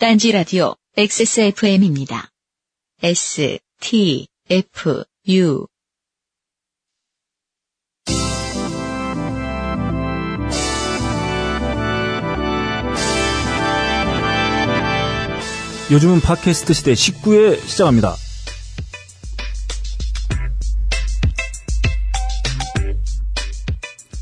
딴지 라디오 XSFM입니다. S, T, F, U. 요즘은 팟캐스트 시대 19회 시작합니다.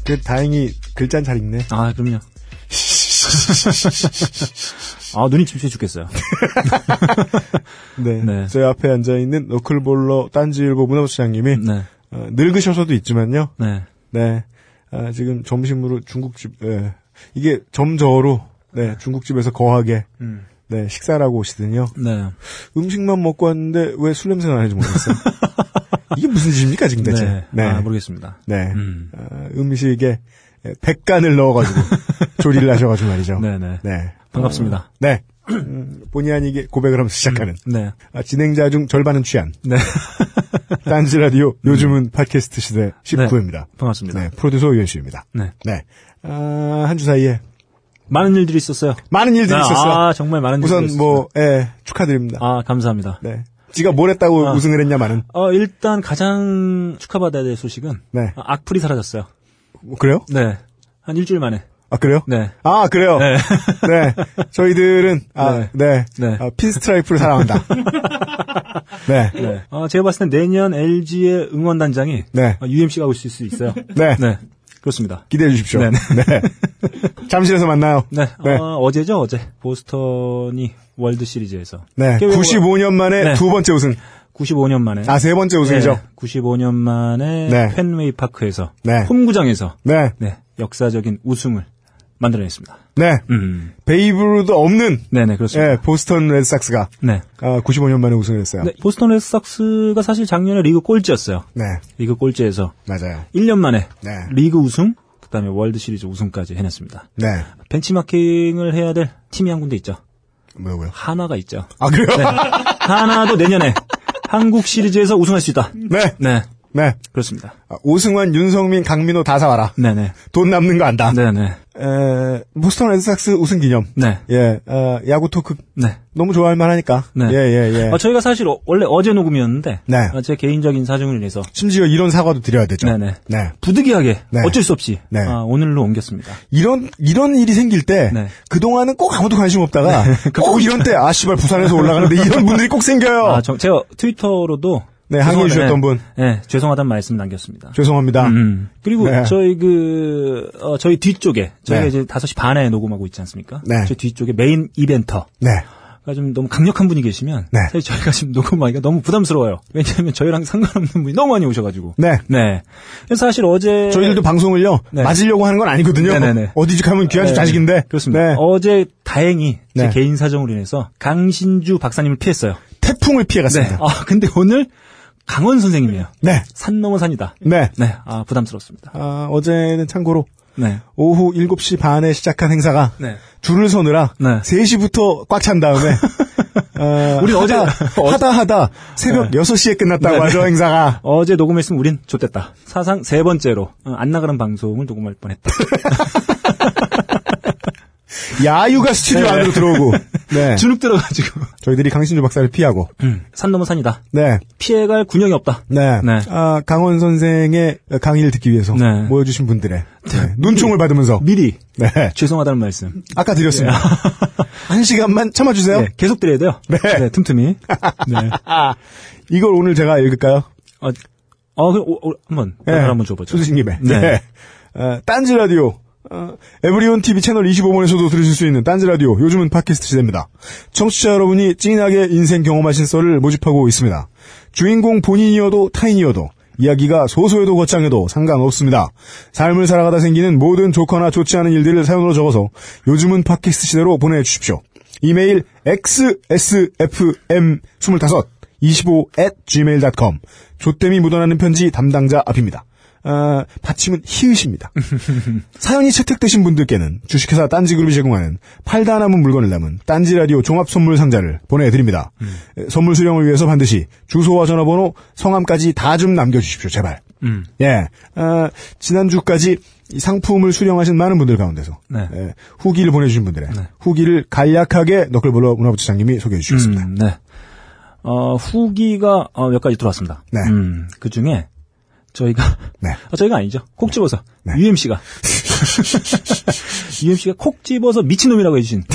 그 다행히 글자는 잘 읽네. 아, 그럼요. 아, 눈이 침침해 죽겠어요. 네. 네. 저희 앞에 앉아 있는 로컬볼러 딴지일보 문화부시장님이 네. 어, 늙으셔서도 있지만요. 네. 네. 아, 지금 점심으로 중국집 예. 이게 점저로 네, 중국집에서 거하게 음. 네, 식사를 하고 오시더니요. 네. 음식만 먹고 왔는데 왜 술 냄새가 나는지 모르겠어요. 이게 무슨 짓입니까 지금 대체? 네. 네. 아, 모르겠습니다. 네. 음. 아, 음식에 백간을 넣어가지고 조리를 하셔가지고 말이죠. 네네. 네. 반갑습니다. 어, 네. 음, 본의 아니게 고백을 하면서 시작하는 네. 아, 진행자 중 절반은 취한 네. 딴지 라디오 요즘은 팟캐스트 시대 19회입니다. 반갑습니다. 네. 프로듀서 유현수입니다. 네. 네. 아, 한 주 사이에 많은 일들이 있었어요. 많은 일들이 아, 있었어요. 아, 정말 많은 일들이 우선 있었어요. 뭐, 예, 축하드립니다. 아, 감사합니다. 네. 지가 뭘 했다고 아. 우승을 했냐마는. 어, 일단 가장 축하받아야 될 소식은 네. 아, 악플이 사라졌어요. 뭐, 그래요? 네. 한 일주일 만에. 아, 그래요? 네. 아, 그래요? 네. 네. 저희들은, 아, 네. 네. 네. 아, pinstripe를 사랑한다. 네. 네. 어, 제가 봤을 때 내년 LG의 응원단장이 네. UMC가 올 수 있어요. 네. 네. 그렇습니다. 기대해 주십시오. 네, 네. 잠실에서 만나요. 네. 네. 어, 어제죠, 어제. 보스턴이 월드 시리즈에서. 네. 그게 왜 95년 만에 네. 두 번째 우승. 95년 만에. 아, 세 번째 우승이죠. 네, 95년 만에 네. 펜웨이 파크에서 네. 홈구장에서 네. 네, 역사적인 우승을 만들어냈습니다. 네. 음. 베이브 루스 없는, 네네, 그렇습니다. 예, 보스턴 레드삭스가, 네. 아, 95년 만에 우승을 했어요. 네, 보스턴 레드삭스가 사실 작년에 리그 꼴찌였어요. 네. 리그 꼴찌에서 맞아요. 1년 만에 네. 리그 우승, 그다음에 월드 시리즈 우승까지 해냈습니다. 네. 벤치마킹을 해야 될 팀이 한 군데 있죠. 뭐라고요? 한화가 있죠. 아, 그래요? 네. 한화도 내년에 한국 시리즈에서 우승할 수 있다. 네. 네, 네. 그렇습니다. 아, 오승환, 윤석민, 강민호 다 사와라. 네네. 돈 남는 거 안다. 네네. 에, 보스턴 레드삭스 우승 기념. 네. 예, 어, 야구 토크 네. 너무 좋아할 만하니까. 네. 예, 예, 예. 어, 저희가 사실 어- 원래 어제 녹음이었는데 네. 어, 제 개인적인 사정을 인해서 심지어 이런 사과도 드려야 되죠. 네네. 네. 부득이하게 네. 어쩔 수 없이 네. 아, 오늘로 옮겼습니다. 이런 이런 일이 생길 때 네. 그동안은 꼭 아무도 관심 없다가 꼭 이런 때 아 씨발 부산에서 올라가는데 이런 분들이 꼭 생겨요. 아, 저- 제가 트위터로도 네, 죄송하다- 주셨던 네, 분. 네, 죄송하다는 말씀 남겼습니다. 죄송합니다. 음. 그리고 네. 저희 그 어, 저희 뒤쪽에 저희가 네. 이제 5시 반에 녹음하고 있지 않습니까? 네. 저희 뒤쪽에 main eventer 네. 가좀 너무 강력한 분이 계시면 네. 사실 저희가 지금 녹음하기가 너무 부담스러워요. 왜냐하면 저희랑 상관없는 분이 너무 많이 오셔가지고. 네. 네. 그래서 사실 어제 저희들도 방송을요 네. 맞으려고 하는 건 아니거든요. 네네네. 어디 가면 귀한 집 네, 자식인데. 그렇습니다. 네. 어제 다행히 제 네. 개인 사정으로 인해서 강신주 박사님을 피했어요. 태풍을 네. 피해갔습니다. 아 근데 오늘 강원 선생님이에요. 네. 산 넘어 산이다. 네. 네. 아 부담스럽습니다. 아, 어제는 참고로 네. 오후 7시 반에 시작한 행사가 네. 줄을 서느라 네. 3시부터 꽉 찬 다음에 어, 우린 어제- 하다, 하다 새벽 6시에 끝났다고 네. 하죠 행사가 어제 녹음했으면 우린 좆됐다. 사상 세 번째로 어, 안 나가는 방송을 녹음할 뻔 했다. 야유가 스튜디오 네. 안으로 들어오고 네. 주눅 들어가지고. 저희들이 강신주 박사를 피하고 음, 산 넘어 산이다. 네. 피해갈 군형이 없다. 네. 네. 아, 강원 선생의 강의를 듣기 위해서 네. 모여주신 분들의 네. 눈총을 받으면서 미리 네. 죄송하다는 말씀. 아까 드렸습니다. 한 시간만 참아주세요. 네, 계속 드려야 돼요. 네. 틈틈이. 네. 이걸 오늘 제가 읽을까요? 어, 어, 그럼 오- 오- 한번 네. 네. 한번 줘보죠. 수수님의. 네. 네. 어, 딴지 라디오. 어, 에브리온 TV 채널 25번에서도 들으실 수 있는 딴지 라디오. 요즘은 팟캐스트 시대입니다. 청취자 여러분이 찐하게 인생 경험하신 썰을 모집하고 있습니다. 주인공 본인이어도 타인이어도 이야기가 소소해도 거창해도 상관없습니다. 삶을 살아가다 생기는 모든 좋거나 좋지 않은 일들을 사연으로 적어서 요즘은 팟캐스트 시대로 보내주십시오. 이메일 xsfm25 25 at gmail.com 조땜이 묻어나는 편지 담당자 앞입니다. 아, 받침은 히읗입니다. 사연이 채택되신 분들께는 주식회사 딴지그룹이 제공하는 팔다 남은 물건을 담은 딴지라디오 종합선물 상자를 보내드립니다. 에, 선물 수령을 위해서 반드시 주소와 전화번호, 성함까지 다 좀 남겨주십시오, 제발. 음. 예, 아, 지난주까지 이 상품을 수령하신 많은 분들 가운데서 네. 예, 후기를 보내주신 분들의 네. 후기를 간략하게 너클볼러 문화부처장님이 소개해 주시겠습니다. 음, 네. 어, 후기가 어, 몇 가지 들어왔습니다. 네. 음, 그 중에 저희가 네. 아, 저희가 아니죠. 콕 집어서 네. UMC가 UMC가 콕 집어서 미친놈이라고 해주신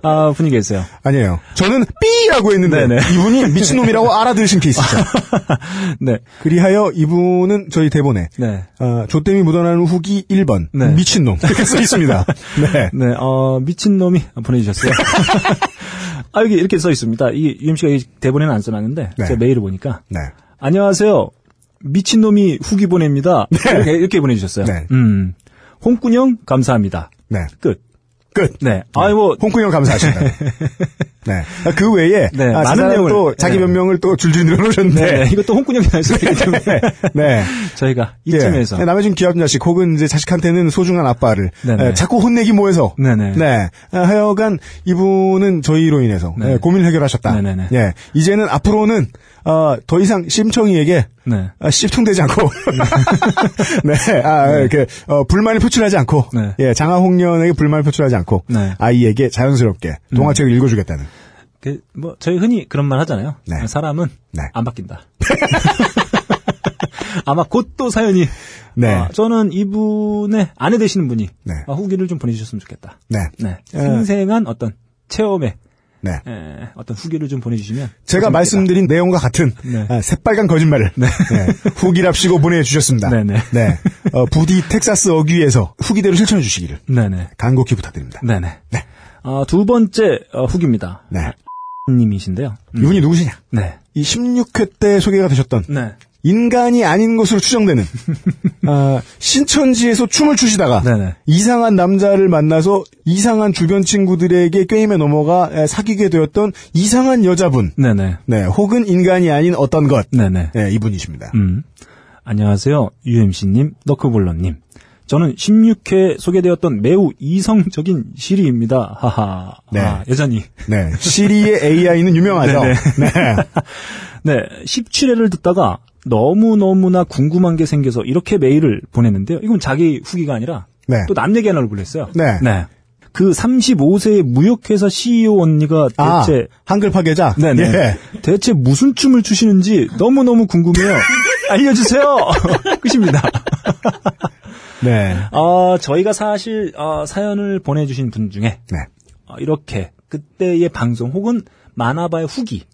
아, 분이 계세요. 아니에요. 저는 삐라고 했는데 네네. 이분이 미친놈이라고 알아들으신 케이스죠. 네, 그리하여 이분은 저희 대본에 네, 어, 조땜이 묻어나는 후기 1번 네. 미친놈 이렇게 써 있습니다. 네. 네. 어, 미친놈이 보내주셨어요. 아 여기 이렇게 써 있습니다. 이 UMC가 이 대본에는 안 써놨는데 네. 제가 메일을 보니까 네. 안녕하세요. 미친놈이 후기 보냅니다. 이렇게, 이렇게 보내주셨어요. 네. 음. 홍군형 감사합니다. 네. 끝. 끝. 네. 아이 뭐 홍콩형 감사하십니다. 네. 아, 그 외에 네, 아, 많은 내용을, 또 자기 네. 변명을 또 줄줄 늘어놓으셨는데 네. 이것도 홍군형이 할수 있기 때문에 네. 저희가 예. 이쯤에서 네, 남해준 귀여운 자식 혹은 이제 자식한테는 소중한 아빠를. 에, 자꾸 혼내기 네네. 네. 아, 하여간 이분은 저희로 인해서 네. 에, 고민을 해결하셨다. 네네네. 예. 이제는 앞으로는 어, 더 이상 심청이에게 네. 아, 씹통되지 않고, 네, 아, 이렇게, 어, 불만을 표출하지 않고, 네. 예, 장하홍련에게 불만을 표출하지 않고, 네. 아이에게 자연스럽게 동화책을 읽어주겠다는, 그, 뭐 저희 흔히 그런 말 하잖아요. 네. 사람은 네. 안 바뀐다. 아마 곧 또 사연이 네. 아, 저는 이분의 아내 되시는 분이 네. 아, 후기를 좀 보내주셨으면 좋겠다. 네. 네. 예. 생생한 어떤 체험에 네. 에, 어떤 후기를 좀 보내주시면 제가. 말씀드린 내용과 같은 네. 아, 새빨간 거짓말을 네. 후기랍시고 보내주셨습니다. 네네. 네. 어, 부디 텍사스 어귀에서 후기대로 실천해 주시기를 네네. 간곡히 부탁드립니다. 네네. 네. 아, 두 번째 어, 후기입니다. 네. 님이신데요. 음. 이분이 누구시냐? 네. 이 16회 때 소개가 되셨던 네. 인간이 아닌 것으로 추정되는 아, 신천지에서 춤을 추시다가 네네. 이상한 남자를 만나서 이상한 주변 친구들에게 게임에 넘어가 에, 사귀게 되었던 이상한 여자분, 네네. 네, 혹은 인간이 아닌 어떤 것, 네네. 네, 이분이십니다. 음. 안녕하세요. UMC님, 너크볼러님. 저는 16회 소개되었던 매우 이성적인 시리입니다. 하하. 네. 아, 여전히. 네, 시리의 AI는 유명하죠. 네, 네. 17회를 듣다가 너무너무나 궁금한 게 생겨서 이렇게 메일을 보냈는데요. 이건 자기 후기가 아니라 네. 또남 얘기 하나를 보냈어요. 네. 그 35세의 무역회사 CEO 언니가 아, 대체 한글 파괴자. 네네. 예. 대체 무슨 춤을 추시는지 너무 너무 궁금해요. 알려주세요. 끝입니다. 네, 어, 저희가 사실 어, 사연을 보내주신 분 중에 네, 어, 이렇게 그때의 방송 혹은 만화바의 후기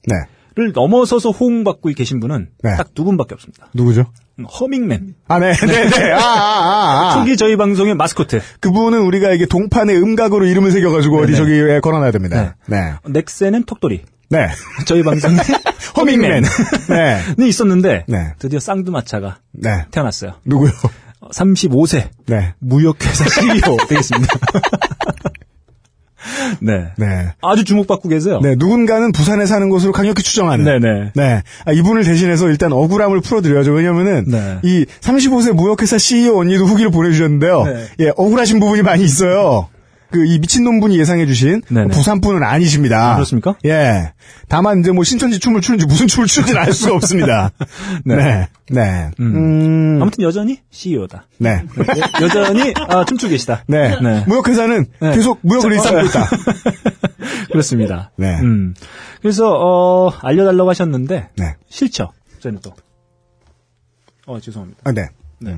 를 네. 넘어서서 호응받고 계신 분은 네. 딱두 분밖에 없습니다. 누구죠? 음, 허밍맨. 아, 네, 네, 네. 아, 아, 아, 아. 초기 저희 방송의 마스코트. 그분은 우리가 이게 동판에 음각으로 이름을 새겨가지고 어디 네네. 저기에 걸어놔야 됩니다. 네. 넥센은 턱돌이. 네. 저희 방송에 허밍맨. 네. 는 있었는데 네. 드디어 쌍두마차가 네. 태어났어요. 누구요? 어, 35세 네. 무역회사 CEO 되겠습니다. 네. 네. 아주 주목받고 계세요. 네, 누군가는 부산에 사는 것으로 강력히 추정하는. 네네. 네. 아, 이분을 대신해서 일단 억울함을 풀어드려야죠. 왜냐면은, 네. 이 35세 무역회사 CEO 언니도 후기를 보내주셨는데요. 네. 예, 억울하신 부분이 많이 있어요. 그, 이 미친놈 분이 예상해주신 네네. 부산 분은 아니십니다. 아, 그렇습니까? 예. 다만 이제 뭐 신천지 춤을 추는지 무슨 춤을 추는지는 알 수가 없습니다. 네. 네. 네. 음, 아무튼 여전히 CEO다. 네. 여, 전히 아, 춤추고 계시다. 네. 네. 무역회사는 네. 계속 무역을 일삼고 있다. 그렇습니다. 네. 음. 그래서 어, 알려달라고 하셨는데 네. 싫죠. 저는 또. 어 죄송합니다. 아, 네. 네.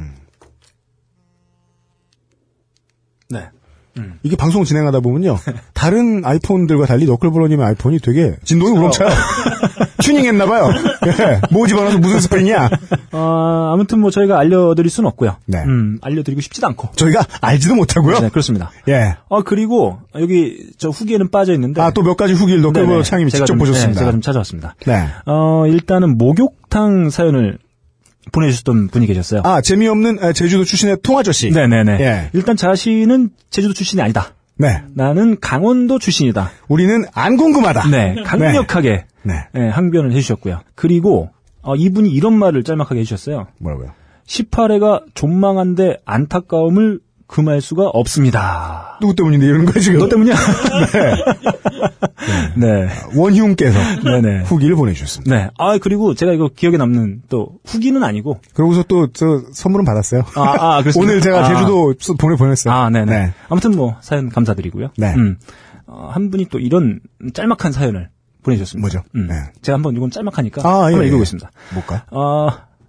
네. 이게 방송 진행하다 보면요. 다른 아이폰들과 달리 너클브로님의 아이폰이 되게 진동이 우렁차요. 튜닝했나봐요. 예. 뭐 집어넣어서 무슨 스프링이야. 어, 아무튼 뭐 저희가 알려드릴 수는 없고요. 네. 음, 알려드리고 싶지도 않고. 저희가 알지도 못하고요. 네, 그렇습니다. 예. 어 그리고 여기 저 후기에는 빠져 있는데. 아, 또 몇 가지 후기를 너클브로 네네. 창님이 제가 직접 좀, 보셨습니다. 네, 제가 좀 찾아왔습니다. 네. 어, 일단은 목욕탕 사연을 보내주셨던 분이 계셨어요. 아, 재미없는 아, 제주도 출신의 통아저씨. 네네네. 예. 일단 자신은 제주도 출신이 아니다. 네. 나는 강원도 출신이다. 우리는 안 궁금하다. 네, 강력하게 네. 네, 항변을 해주셨고요. 그리고 어, 이분이 이런 말을 짤막하게 해주셨어요. 뭐라고요? 18회가 존망한데 안타까움을 금할 수가 없습니다. 누구 때문인데 이런 거야 지금? 너 때문이야? 네. 원희웅께서 네네. 후기를 보내주셨습니다. 네. 아, 그리고 제가 이거 기억에 남는 또 후기는 아니고. 그러고서 또 저 선물은 받았어요. 아, 아? 오늘 제가 아. 제주도 수- 보내 보냈어요. 아, 네네. 네. 아무튼 뭐, 사연 감사드리고요. 네. 음. 어, 한 분이 또 이런 짤막한 사연을 보내주셨습니다. 뭐죠? 음. 네. 제가 한번 이건 짤막하니까 아, 예, 한번 예. 읽어보겠습니다. 뭘까? 어,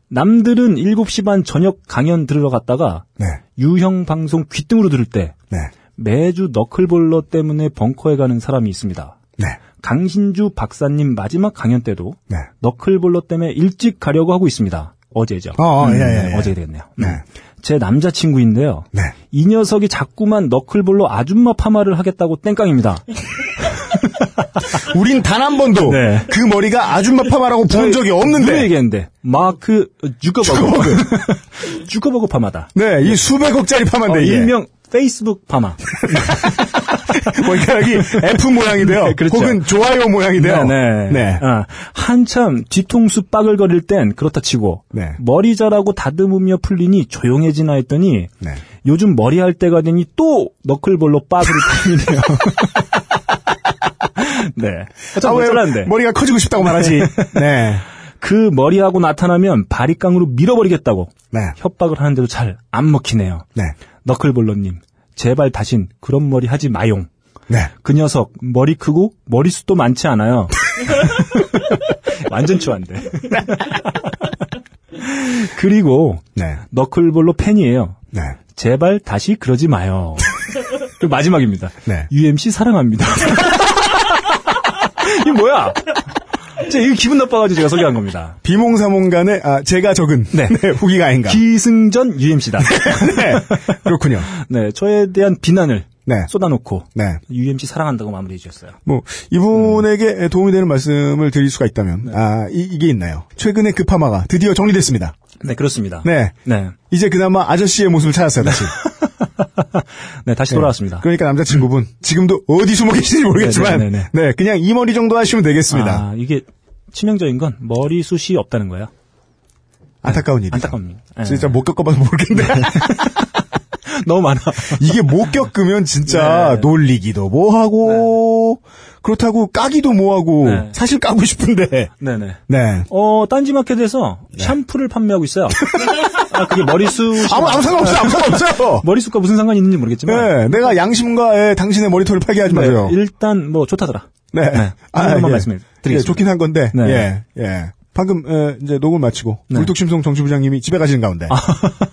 남들은 7시 반 저녁 강연 들으러 갔다가 네. 유형 방송 귀등으로 들을 때 네. 매주 너클볼러 때문에 벙커에 가는 사람이 있습니다. 네. 강신주 박사님 마지막 강연 때도 네. 너클볼러 때문에 일찍 가려고 하고 있습니다. 어제죠. 어, 어, 예, 예, 예. 어제 되겠네요. 네. 음. 제 남자친구인데요. 네. 이 녀석이 자꾸만 너클볼로 아줌마 파마를 하겠다고 땡깡입니다. 우린 단 한 번도 네. 그 머리가 아줌마 파마라고 부른 적이 없는데. 얘기했는데 마크 주커버그 주커버그 파마다. 네, 이 수백억짜리 파마인데 어. 일명 페이스북 파마. 머리카락이 F 모양이 돼요. 네, 그렇죠. 혹은 좋아요 모양이 돼요. 네, 네. 아, 한참 뒤통수 빠글거릴 땐 그렇다 치고 네. 머리 자라고 다듬으며 풀리니 조용해지나 했더니 네. 요즘 머리 할 때가 되니 또 너클볼로 빠그를 타이네요. 네. 참 아, 왜 잘랐는데. 머리가 커지고 싶다고 말하지. 네. 그 머리하고 나타나면 바리깡으로 밀어버리겠다고 네. 협박을 하는데도 잘 안 먹히네요. 네. 너클볼러님, 제발 다신 그런 머리 하지 마용. 네. 그 녀석 머리 크고 머리숱도 많지 않아요. 완전 추한데. 그리고 네. 너클볼로 팬이에요. 네. 제발 다시 그러지 마요. 그 마지막입니다. 네. UMC 사랑합니다. 이게 뭐야? 제가 이거 기분 나빠가지고 제가 소개한 겁니다. 비몽사몽간에 아, 제가 적은 네. 네, 후기가 아닌가. 기승전 UMC다. 네. 그렇군요. 네, 저에 대한 비난을 네. 쏟아놓고 네. UMC 사랑한다고 마무리해 주셨어요. 뭐 이분에게 도움이 되는 말씀을 드릴 수가 있다면 아 이, 게 있나요? 최근에 그 파마가 드디어 정리됐습니다. 네, 그렇습니다. 네. 네. 이제 그나마 아저씨의 모습을 찾았어요 다시. 네, 다시 돌아왔습니다. 그러니까 남자친구분 지금도 어디 숨어 계신지 모르겠지만 네, 네, 네, 네 그냥 이 머리 정도 하시면 되겠습니다. 아, 이게 치명적인 건 머리숱이 없다는 거예요. 안타까운 일이죠. 안타깝니다. 네. 진짜 못 겪어봐서 모르겠는데 너무 많아. 이게 못 겪으면 진짜 네. 놀리기도 뭐하고 그렇다고 까기도 뭐하고 네. 사실 까고 싶은데 네네. 네 어, 딴지마켓에서 샴푸를 판매하고 있어요. 아, 그게 머리숱. 아무 아무 상관없어요 아무 상관없어요. 머리숱과 무슨 상관이 있는지 모르겠지만. 네, 내가 양심과 예, 당신의 머리털을 파괴하지 네, 마세요. 일단 뭐 좋다더라. 네. 네. 한 번만 말씀을 드리겠습니다. 예, 좋긴 한 건데, 네. 예, 예. 방금, 에, 이제 녹음 마치고, 네. 물뚝심송 정치부장님이 집에 가시는 가운데,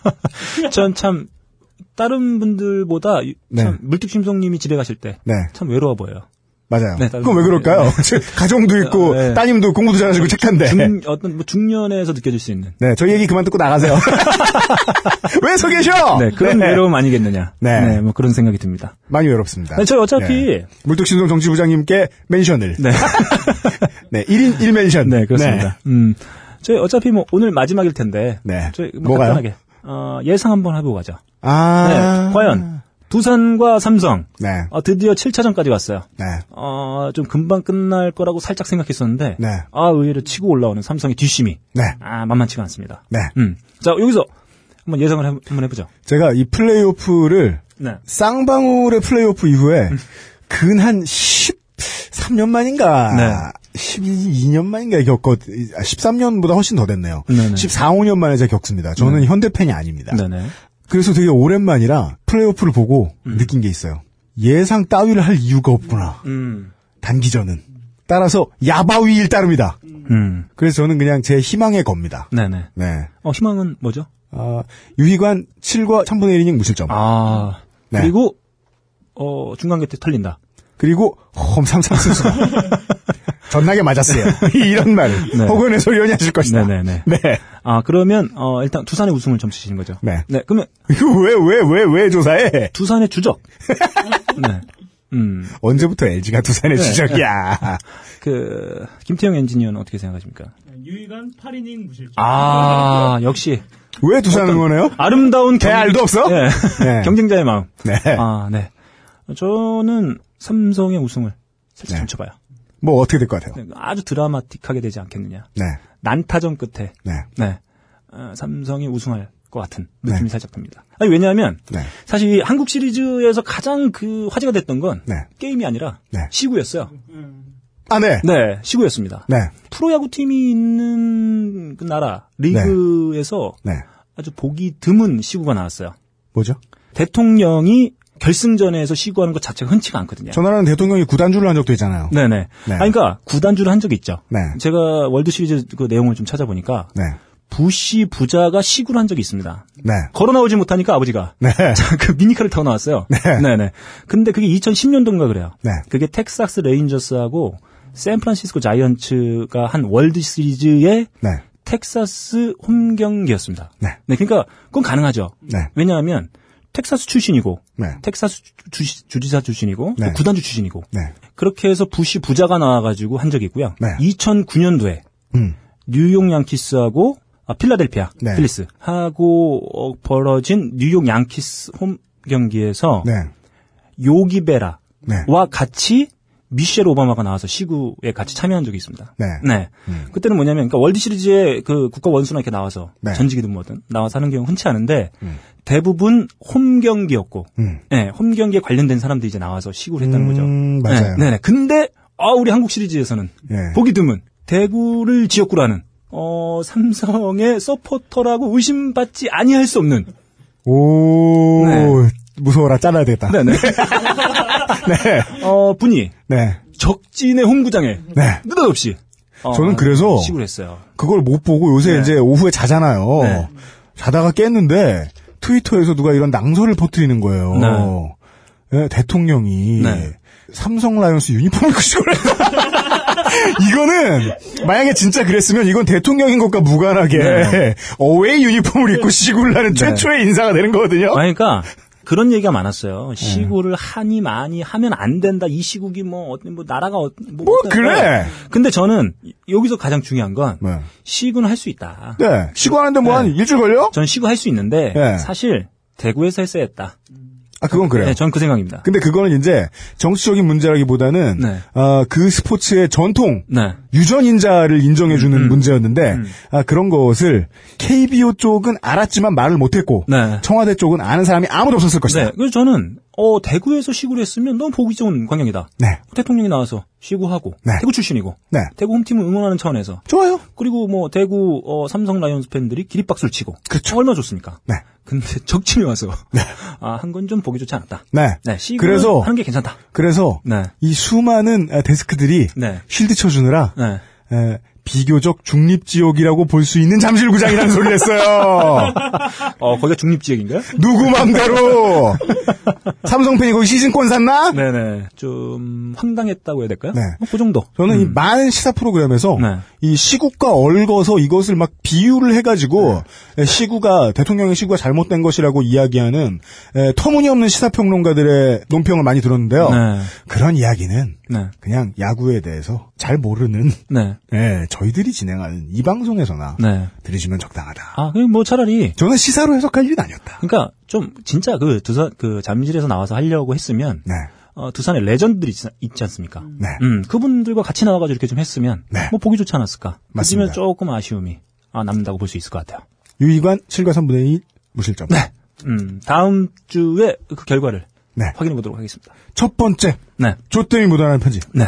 전참 다른 분들보다 네. 참 물뚝심송님이 집에 가실 때참 네, 외로워 보여요. 맞아요. 네, 그건 왜. 그럴까요? 가정도 있고, 네. 따님도 공부도 잘하시고 착한데. 중, 어떤 뭐 중년에서 느껴질 수 있는 네, 저희 얘기 그만 듣고 나가세요. 왜 서 계셔? 네, 그런 네. 외로움 아니겠느냐. 네. 뭐 그런 생각이 듭니다. 많이 외롭습니다. 네, 저희 어차피 네. 물뚝심송 정치부장님께 멘션을. 네. 네, 1인 1멘션. 네, 그렇습니다. 음. 저희 어차피 뭐 오늘 마지막일 텐데. 네. 저희 뭐 뭐가요? 간단하게 어, 예상 한번 해보고 가죠. 아. 네. 과연 두산과 삼성 네. 어, 드디어 7차전까지 왔어요. 네. 어, 좀 금방 끝날 거라고 살짝 생각했었는데 네. 아, 의외로 치고 올라오는 삼성의 뒷심이 네. 아, 만만치가 않습니다. 네. 음. 자, 여기서 한번 예상을 해, 한번 해보죠. 제가 이 플레이오프를 네. 쌍방울의 플레이오프 이후에 근 한 13년 만인가 네. 12년 만인가 겪었 아, 13년보다 훨씬 더 됐네요. 네네. 14, 5년 만에 제가 겪습니다. 저는 현대 팬이 아닙니다. 네네. 그래서 되게 오랜만이라 플레이오프를 보고 느낀 게 있어요. 예상 따위를 할 이유가 없구나. 음. 단기전은. 따라서 야바위일 따름이다. 음. 그래서 저는 그냥 제 희망의 겁니다. 네네. 네. 어, 희망은 뭐죠? 아, 유희관 7과 3분의 1이닝 무실점. 아. 네. 그리고, 어, 중간 곁에 털린다. 그리고 홈삼삼스수가 전나게 맞았어요. 이런 말 네. 혹은 소리 연이하실 것이다. 네네네. 네. 아, 그러면, 어, 일단 두산의 우승을 점치시는 거죠. 네. 네. 그러면 이거 왜왜 왜 왜 조사해? 두산의 주적. 네. 음. 언제부터 LG가 두산의 네. 주적이야? 그, 김태형 엔지니어는 어떻게 생각하십니까? 유희관 8이닝 무실점. 아, 역시. 왜 두산 응원해요? 아름다운 개 알도 없어? 네. 네. 경쟁자의 마음. 네. 아, 네. 저는 삼성의 우승을 살짝 네. 점쳐봐요. 뭐 어떻게 될 것 같아요? 네, 아주 드라마틱하게 되지 않겠느냐. 네. 난타전 끝에, 네. 네. 어, 삼성이 우승할 것 같은 느낌이 네. 살짝 듭니다. 아니 왜냐하면 네. 사실 이 한국 시리즈에서 가장 그 화제가 됐던 건 네. 게임이 아니라 네. 시구였어요. 아, 네. 네, 시구였습니다. 네. 프로야구 팀이 있는 그 나라 리그에서 네. 아주 보기 드문 시구가 나왔어요. 뭐죠? 대통령이 결승전에서 시구하는 것 자체가 흔치가 않거든요. 저 나라는 대통령이 구단주를 한 적도 있잖아요. 네네. 네. 아니, 그러니까 구단주를 한 적이 있죠. 네. 제가 월드 시리즈 그 내용을 좀 찾아보니까 네. 부시 부자가 시구를 한 적이 있습니다. 네. 걸어 나오지 못하니까 아버지가 네. 그 미니카를 타고 나왔어요. 네. 네네. 근데 그게 2010년도인가 그래요. 네. 그게 텍사스 레인저스하고 샌프란시스코 자이언츠가 한 월드 시리즈의 네. 텍사스 홈 경기였습니다. 네. 그러니까 그건 가능하죠. 네. 왜냐하면 텍사스 출신이고 네. 텍사스 주, 주지사 출신이고 네. 또 구단주 출신이고 네. 그렇게 해서 부시 부자가 나와가지고 한 적이 있고요. 네. 2009년도에 음. 뉴욕 양키스하고 아, 필라델피아 네. 필리스 하고 어, 벌어진 뉴욕 양키스 홈 경기에서 네. 요기 베라와 네. 같이 미셸 오바마가 나와서 시구에 같이 참여한 적이 있습니다. 네. 그때는 뭐냐면, 그러니까 월드 시리즈에 그 국가 원수나 이렇게 나와서 네. 전직이든 뭐든 나와서 하는 경우 흔치 않은데 대부분 홈 경기였고, 음. 네, 홈 경기에 관련된 사람들이 이제 나와서 시구를 했다는 거죠. 음, 맞아요. 네, 네. 근데 아 우리 한국 시리즈에서는 예. 보기 드문 대구를 지역구로 하는 어 삼성의 서포터라고 의심받지 아니할 수 없는 오. 네. 무서워라. 잘라야 되겠다. 네네 네. 어 분이 네. 적진의 홈구장에 네. 느닷없이 어, 저는 그래서 시구를 했어요. 그걸 못 보고 요새 네. 이제 오후에 자잖아요. 네. 자다가 깼는데 트위터에서 누가 이런 낭설을 퍼뜨리는 거예요. 예, 대통령이 네. 삼성 라이온스 유니폼을 입고 시골 이거는 만약에 진짜 그랬으면 이건 대통령인 것과 무관하게 네. 어웨이 유니폼을 입고 시구를 하는 최초의 인사가 되는 거거든요. 그러니까 그런 얘기가 많았어요. 시구를 하니 많이 하면 안 된다. 이 시국이 뭐 어떤 뭐 나라가 어, 뭐, 뭐. 그래. 근데 저는 여기서 가장 중요한 건 네. 시구는 할 수 있다. 네. 시구하는데 뭐한 네. 일주일 걸려? 전 시구 할 수 있는데 네. 사실 대구에서 했어야 했다. 아 그건 그래요. 네, 전 그 생각입니다. 근데 그거는 이제 정치적인 문제라기보다는 네. 아, 그 스포츠의 전통 네. 유전인자를 인정해주는 음, 문제였는데 아, 그런 것을 KBO 쪽은 알았지만 말을 못했고 네. 청와대 쪽은 아는 사람이 아무도 없었을 것이다. 네. 그래서 저는 어 대구에서 시구를 했으면 너무 보기 좋은 광경이다. 네. 대통령이 나와서 시구하고 네. 대구 출신이고 네. 대구 홈팀을 응원하는 차원에서 좋아요. 그리고 뭐 대구 어, 삼성 라이온스 팬들이 기립박수를 치고 그렇죠. 얼마나 좋습니까? 네. 근데 적침이 와서 아, 한 건 좀 보기 좋지 않았다. 네. 네, 시구 그래서 하는 게 괜찮다. 그래서 네. 이 수많은 아, 데스크들이 네. 쉴드 쳐주느라 네. 에, 비교적 중립지역이라고 볼 수 있는 잠실구장이라는 소리를 했어요. 어, 거기가 중립지역인가요? 누구 맘대로 삼성팬이 거기 시즌권 샀나? 네네. 좀 황당했다고 해야 될까요? 네. 뭐, 그 정도. 저는 이 음. 많은 시사 프로그램에서 네. 이 시국과 얽어서 이것을 막 비유를 해가지고 에, 시구가 대통령의 시구가 잘못된 것이라고 이야기하는 에, 터무니없는 시사평론가들의 논평을 많이 들었는데요. 네. 그런 이야기는 네. 그냥 야구에 대해서 잘 모르는 네. 예, 저희들이 진행하는 이 방송에서나 네. 들으시면 적당하다. 아, 그냥 뭐 차라리 저는 시사로 해석할 일은 아니었다. 그러니까 좀 진짜 그 두산 그 잠실에서 나와서 하려고 했으면 네, 어, 두산에 레전드들이 있, 있지 않습니까? 네. 음, 그분들과 같이 나와가지고 이렇게 좀 했으면 네. 뭐 보기 좋지 않았을까? 맞습니다. 그러면 조금 아쉬움이 아, 남는다고 볼 수 있을 것 같아요. 유이관 7과 3분의 2 무실점. 네. 음, 다음 주에 그 결과를 네. 확인해 보도록 하겠습니다. 첫 번째 네. 조땜이 묻어나는 편지 네.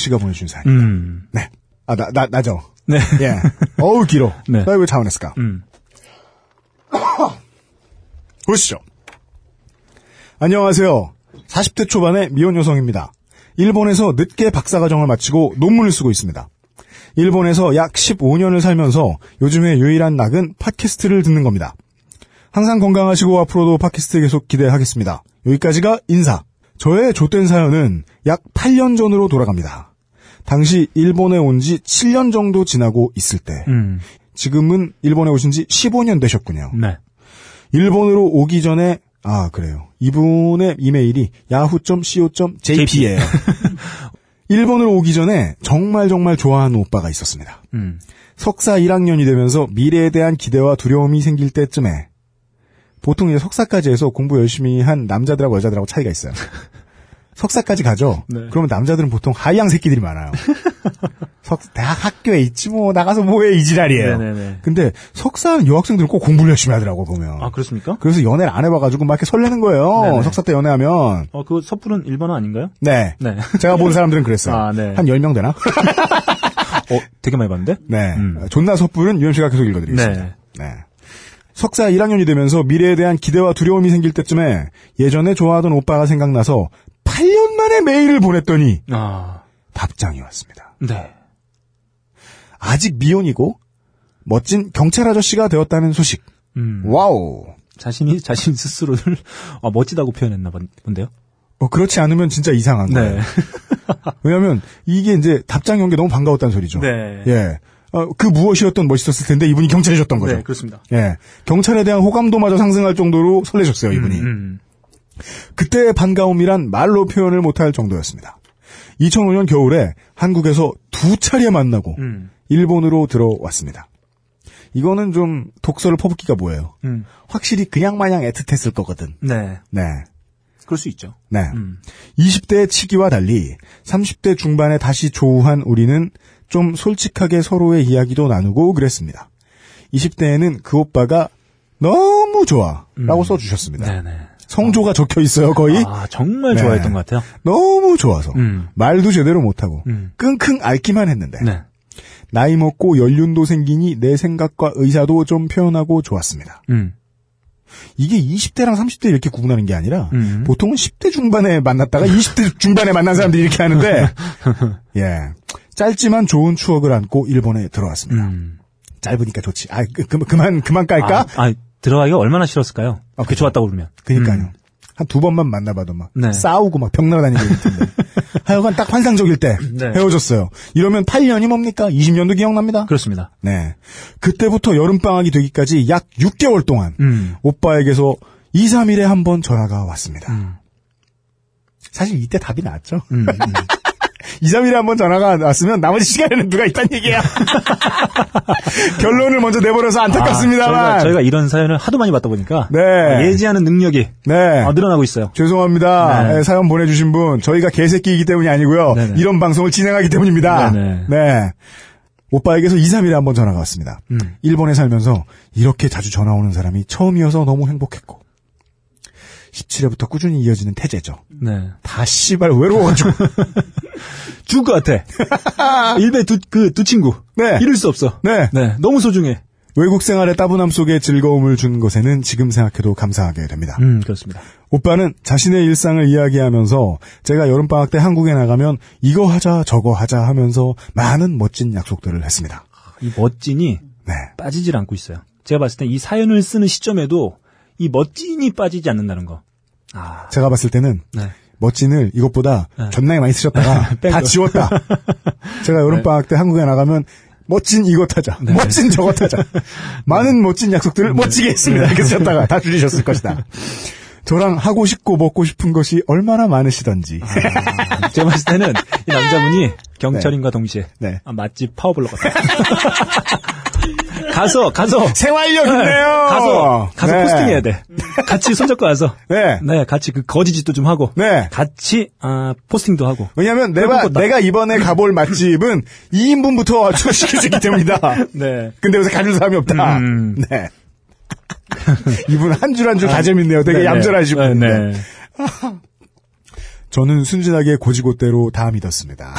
씨가 보내주신 사연. 음. 네. 아, 나, 나, 나죠. 네. 예. 어우, 길어. 네. 나왜 자원했을까? 음. 보시죠. 안녕하세요. 40대 초반의 미혼 여성입니다. 일본에서 늦게 박사과정을 마치고 논문을 쓰고 있습니다. 일본에서 약 15년을 살면서 요즘의 유일한 낙은 팟캐스트를 듣는 겁니다. 항상 건강하시고 앞으로도 팟캐스트 계속 기대하겠습니다. 여기까지가 인사. 저의 좆된 사연은 약 8년 전으로 돌아갑니다. 당시 일본에 온 지 7년 정도 지나고 있을 때, 음. 지금은 일본에 오신 지 15년 되셨군요. 네. 일본으로 오기 전에 아 그래요. 이분의 이메일이 yahoo.co.jp예요. 일본으로 오기 전에 정말 정말 좋아하는 오빠가 있었습니다. 음. 석사 1학년이 되면서 미래에 대한 기대와 두려움이 생길 때쯤에 보통 이제 석사까지 해서 공부 열심히 한 남자들하고 여자들하고 차이가 있어요. 석사까지 가죠. 네. 그러면 남자들은 보통 하이양 새끼들이 많아요. 석 대학 학교에 있지 뭐 나가서 뭐해 이 지랄이에요. 네네네. 근데 석사는 여학생들은 꼭 공부를 열심히 하더라고 보면. 아 그렇습니까? 그래서 연애를 안 해봐가지고 막 이렇게 설레는 거예요. 네네. 석사 때 연애하면. 어, 그 섣부른 일반어 아닌가요? 네. 네. 제가 본 사람들은 그랬어요. 아, 네. 한 10명 되나? 어, 되게 많이 봤는데? 네. 음. 존나 섣부른 UMC가 계속 읽어드리겠습니다. 네. 네. 석사 1학년이 되면서 미래에 대한 기대와 두려움이 생길 때쯤에 예전에 좋아하던 오빠가 생각나서 8년 만에 메일을 보냈더니 아, 답장이 왔습니다. 네. 아직 미혼이고 멋진 경찰 아저씨가 되었다는 소식. 음. 와우. 자신이 자신 스스로를 아, 멋지다고 표현했나 본- 본데요? 어, 그렇지 않으면 진짜 이상한 거예요. 네. 왜냐하면 이게 이제 답장이 온게 너무 반가웠다는 소리죠. 네. 예. 어, 그 무엇이었던 멋있었을 텐데 이분이 경찰이셨던 거죠. 네, 그렇습니다. 예. 경찰에 대한 호감도마저 상승할 정도로 설레셨어요, 이분이. 음, 음. 그때의 반가움이란 말로 표현을 못할 정도였습니다. 2005년 겨울에 한국에서 두 차례 만나고 음. 일본으로 들어왔습니다. 이거는 좀 독서를 퍼붓기가 뭐예요. 음. 확실히 그냥 마냥 애틋했을 거거든. 네. 네. 그럴 수 있죠. 네. 음. 20대의 치기와 달리 30대 중반에 다시 조우한 우리는 좀 솔직하게 서로의 이야기도 나누고 그랬습니다. 20대에는 그 오빠가 너무 좋아 라고 써주셨습니다. 음. 네네. 성조가 적혀 있어요, 거의. 아, 정말 네. 좋아했던 것 같아요. 너무 좋아서. 음. 말도 제대로 못하고. 음. 끙끙 앓기만 했는데. 네. 나이 먹고 연륜도 생기니 내 생각과 의사도 좀 표현하고 좋았습니다. 음. 이게 20대랑 30대 이렇게 구분하는 게 아니라 음. 보통은 10대 중반에 만났다가 20대 중반에 만난 사람들이 이렇게 하는데 예 짧지만 좋은 추억을 안고 일본에 들어왔습니다. 음. 짧으니까 좋지. 아 그, 그, 그만 그만 깔까? 아, 아, 들어가기가 얼마나 싫었을까요? 아, 그게 그죠. 좋았다고 그러면. 그러니까요. 음. 한두 번만 만나봐도 막 네. 싸우고 막벽 나다니고 있을 텐데. 하여간 딱 환상적일 때 네. 헤어졌어요. 이러면 8년이 뭡니까? 20년도 기억납니다. 그렇습니다. 네. 그때부터 여름방학이 되기까지 약 6개월 동안 음. 오빠에게서 2, 3일에 한 번 전화가 왔습니다. 음. 사실 이때 답이 나왔죠. 음, 음. 2, 3일에 한번 전화가 왔으면 나머지 시간에는 누가 있단 얘기야. 결론을 먼저 내버려서 안타깝습니다만. 아, 저희가, 저희가 이런 사연을 하도 많이 받다 보니까 네. 아, 예지하는 능력이 네. 아, 늘어나고 있어요. 죄송합니다. 네. 네, 사연 보내주신 분, 저희가 개새끼이기 때문이 아니고요. 네네. 이런 방송을 진행하기 때문입니다. 네네. 네. 오빠에게서 2, 3일에 한 번 전화가 왔습니다. 음. 일본에 살면서 이렇게 자주 전화 오는 사람이 처음이어서 너무 행복했고 17회부터 꾸준히 이어지는 태제죠. 네. 다 씨발 외로워가지고. 죽을 것 같아. 일베 두, 그, 두 친구. 네. 잃을 수 없어. 네. 네. 너무 소중해. 외국 생활의 따분함 속에 즐거움을 준 것에는 지금 생각해도 감사하게 됩니다. 음, 그렇습니다. 오빠는 자신의 일상을 이야기하면서 제가 여름방학 때 한국에 나가면 이거 하자 저거 하자 하면서 많은 멋진 약속들을 했습니다. 이 멋진이 네. 빠지질 않고 있어요. 제가 봤을 때 이 사연을 쓰는 시점에도 이 멋진이 빠지지 않는다는 거. 아, 제가 봤을 때는 네. 멋진을 이것보다 네. 존나게 많이 쓰셨다가 뺀다 거. 지웠다. 제가 여름방학 때 한국에 나가면 멋진 이것 하자. 네. 멋진 저것 하자. 많은 멋진 약속들을 멋지게 했습니다. 이렇게 쓰셨다가 다 줄이셨을 것이다. 저랑 하고 싶고 먹고 싶은 것이 얼마나 많으시던지. 아, 제가 봤을 때는 이 남자분이 경찰인과 동시에 네. 아, 맛집 파워블러 같다. 가서 가서 생활력 있네요. 가서 가서 네. 포스팅해야 돼. 같이 손잡고 가서 네. 네 같이 그 거지짓도 좀 하고 네. 같이 아 포스팅도 하고 왜냐면 내가. 내가 이번에 가볼 맛집은 2인분부터 출시켜주기 때문이다. 네. 근데 여기서 가줄 사람이 없다. 음. 네. 이분 한 줄 한 줄다 재밌네요. 되게 네, 얌전하시고. 네, 네. 저는 순진하게 고지고대로 다 믿었습니다.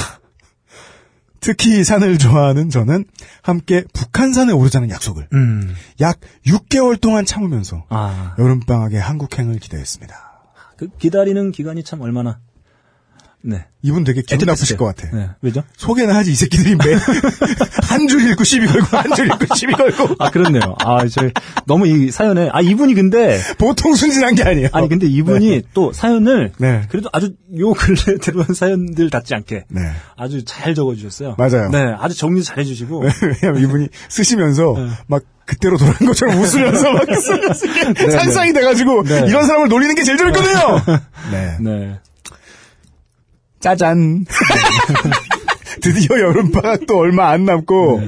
특히 산을 좋아하는 저는 함께 북한산에 오르자는 약속을 음. 약 6개월 동안 참으면서 아, 여름방학의 한국행을 기대했습니다. 그 기다리는 기간이 참 얼마나 네. 이분 되게 기분 나쁘실 때. 것 같아. 네. 왜죠? 소개나 하지 이 새끼들이 매 한 줄 읽고 시비 걸고 한 줄 읽고 시비 걸고 아, 그렇네요. 아, 저 너무 이 사연에 아, 이분이 근데 보통 순진한 게 아니에요. 아니 근데 이분이 또 사연을 네. 그래도 아주 요 근래 들어온 사연들 같지 않게 네. 아주 잘 적어주셨어요. 맞아요. 네, 아주 정리 잘 해주시고. 왜냐면 이분이 쓰시면서 막 그때로 돌아간 것처럼 웃으면서 막 쓰면서 이게 상상이 돼가지고 네. 이런 사람을 놀리는 게 제일 재밌거든요. 네. 네. 짜잔. 드디어 여름방학도 얼마 안 남고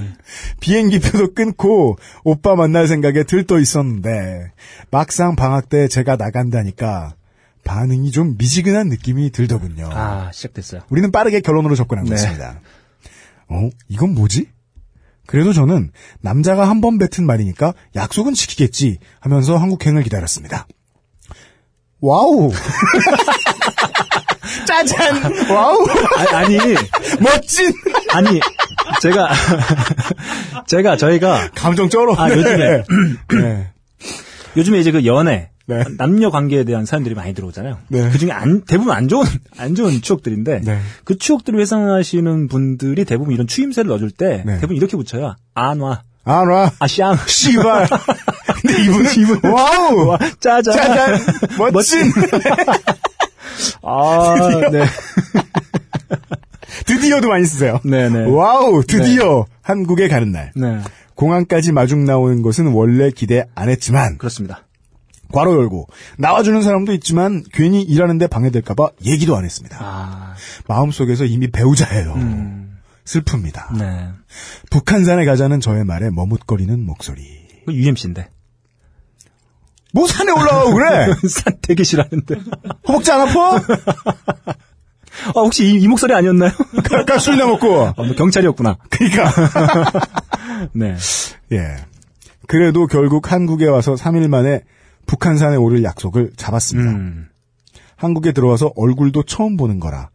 비행기표도 끊고 오빠 만날 생각에 들떠 있었는데 막상 방학 때 제가 나간다니까 반응이 좀 미지근한 느낌이 들더군요. 아, 시작됐어요. 우리는 빠르게 결론으로 접근하고 네. 있습니다. 어, 이건 뭐지? 그래도 저는 남자가 한 번 뱉은 말이니까 약속은 지키겠지 하면서 한국행을 기다렸습니다. 와우! 짜잔! 와우! 아니, 아니, 멋진! 아니, 제가, 제가, 저희가, 감정 쩔어. 아, 요즘에. 네. 요즘에 이제 그 연애, 네. 남녀 관계에 대한 사연들이 많이 들어오잖아요. 네. 그 중에 안, 대부분 안 좋은, 안 좋은 추억들인데, 네. 그 추억들을 회상하시는 분들이 대부분 이런 추임새를 넣어줄 때, 네. 대부분 이렇게 붙여요. 안 와, 아, 놔. 아샹, 씨발. 근데 이분은, 와우! 와, 짜잔. 짜잔! 멋진! 아, 네. 드디어도 많이 쓰세요. 네네. 와우! 드디어 한국에 가는 날. 네. 공항까지 마중 나오는 것은 원래 기대 안 했지만, 그렇습니다. 괄호 열고, 나와주는 사람도 있지만, 괜히 일하는데 방해될까봐 얘기도 안 했습니다. 아, 마음속에서 이미 배우자예요. 음, 슬픕니다. 네. 북한산에 가자는 저의 말에 머뭇거리는 목소리. 그 UMC인데. 뭐 산에 올라가고 그래? 산 되게 싫어하는데. 허벅지 안 아파? 아, 혹시 이, 이 목소리 아니었나요? 아까 술이나 먹고. 어, 뭐 경찰이었구나. 그니까. 네. 예. 그래도 결국 한국에 와서 3일 만에 북한산에 오를 약속을 잡았습니다. 음. 한국에 들어와서 얼굴도 처음 보는 거라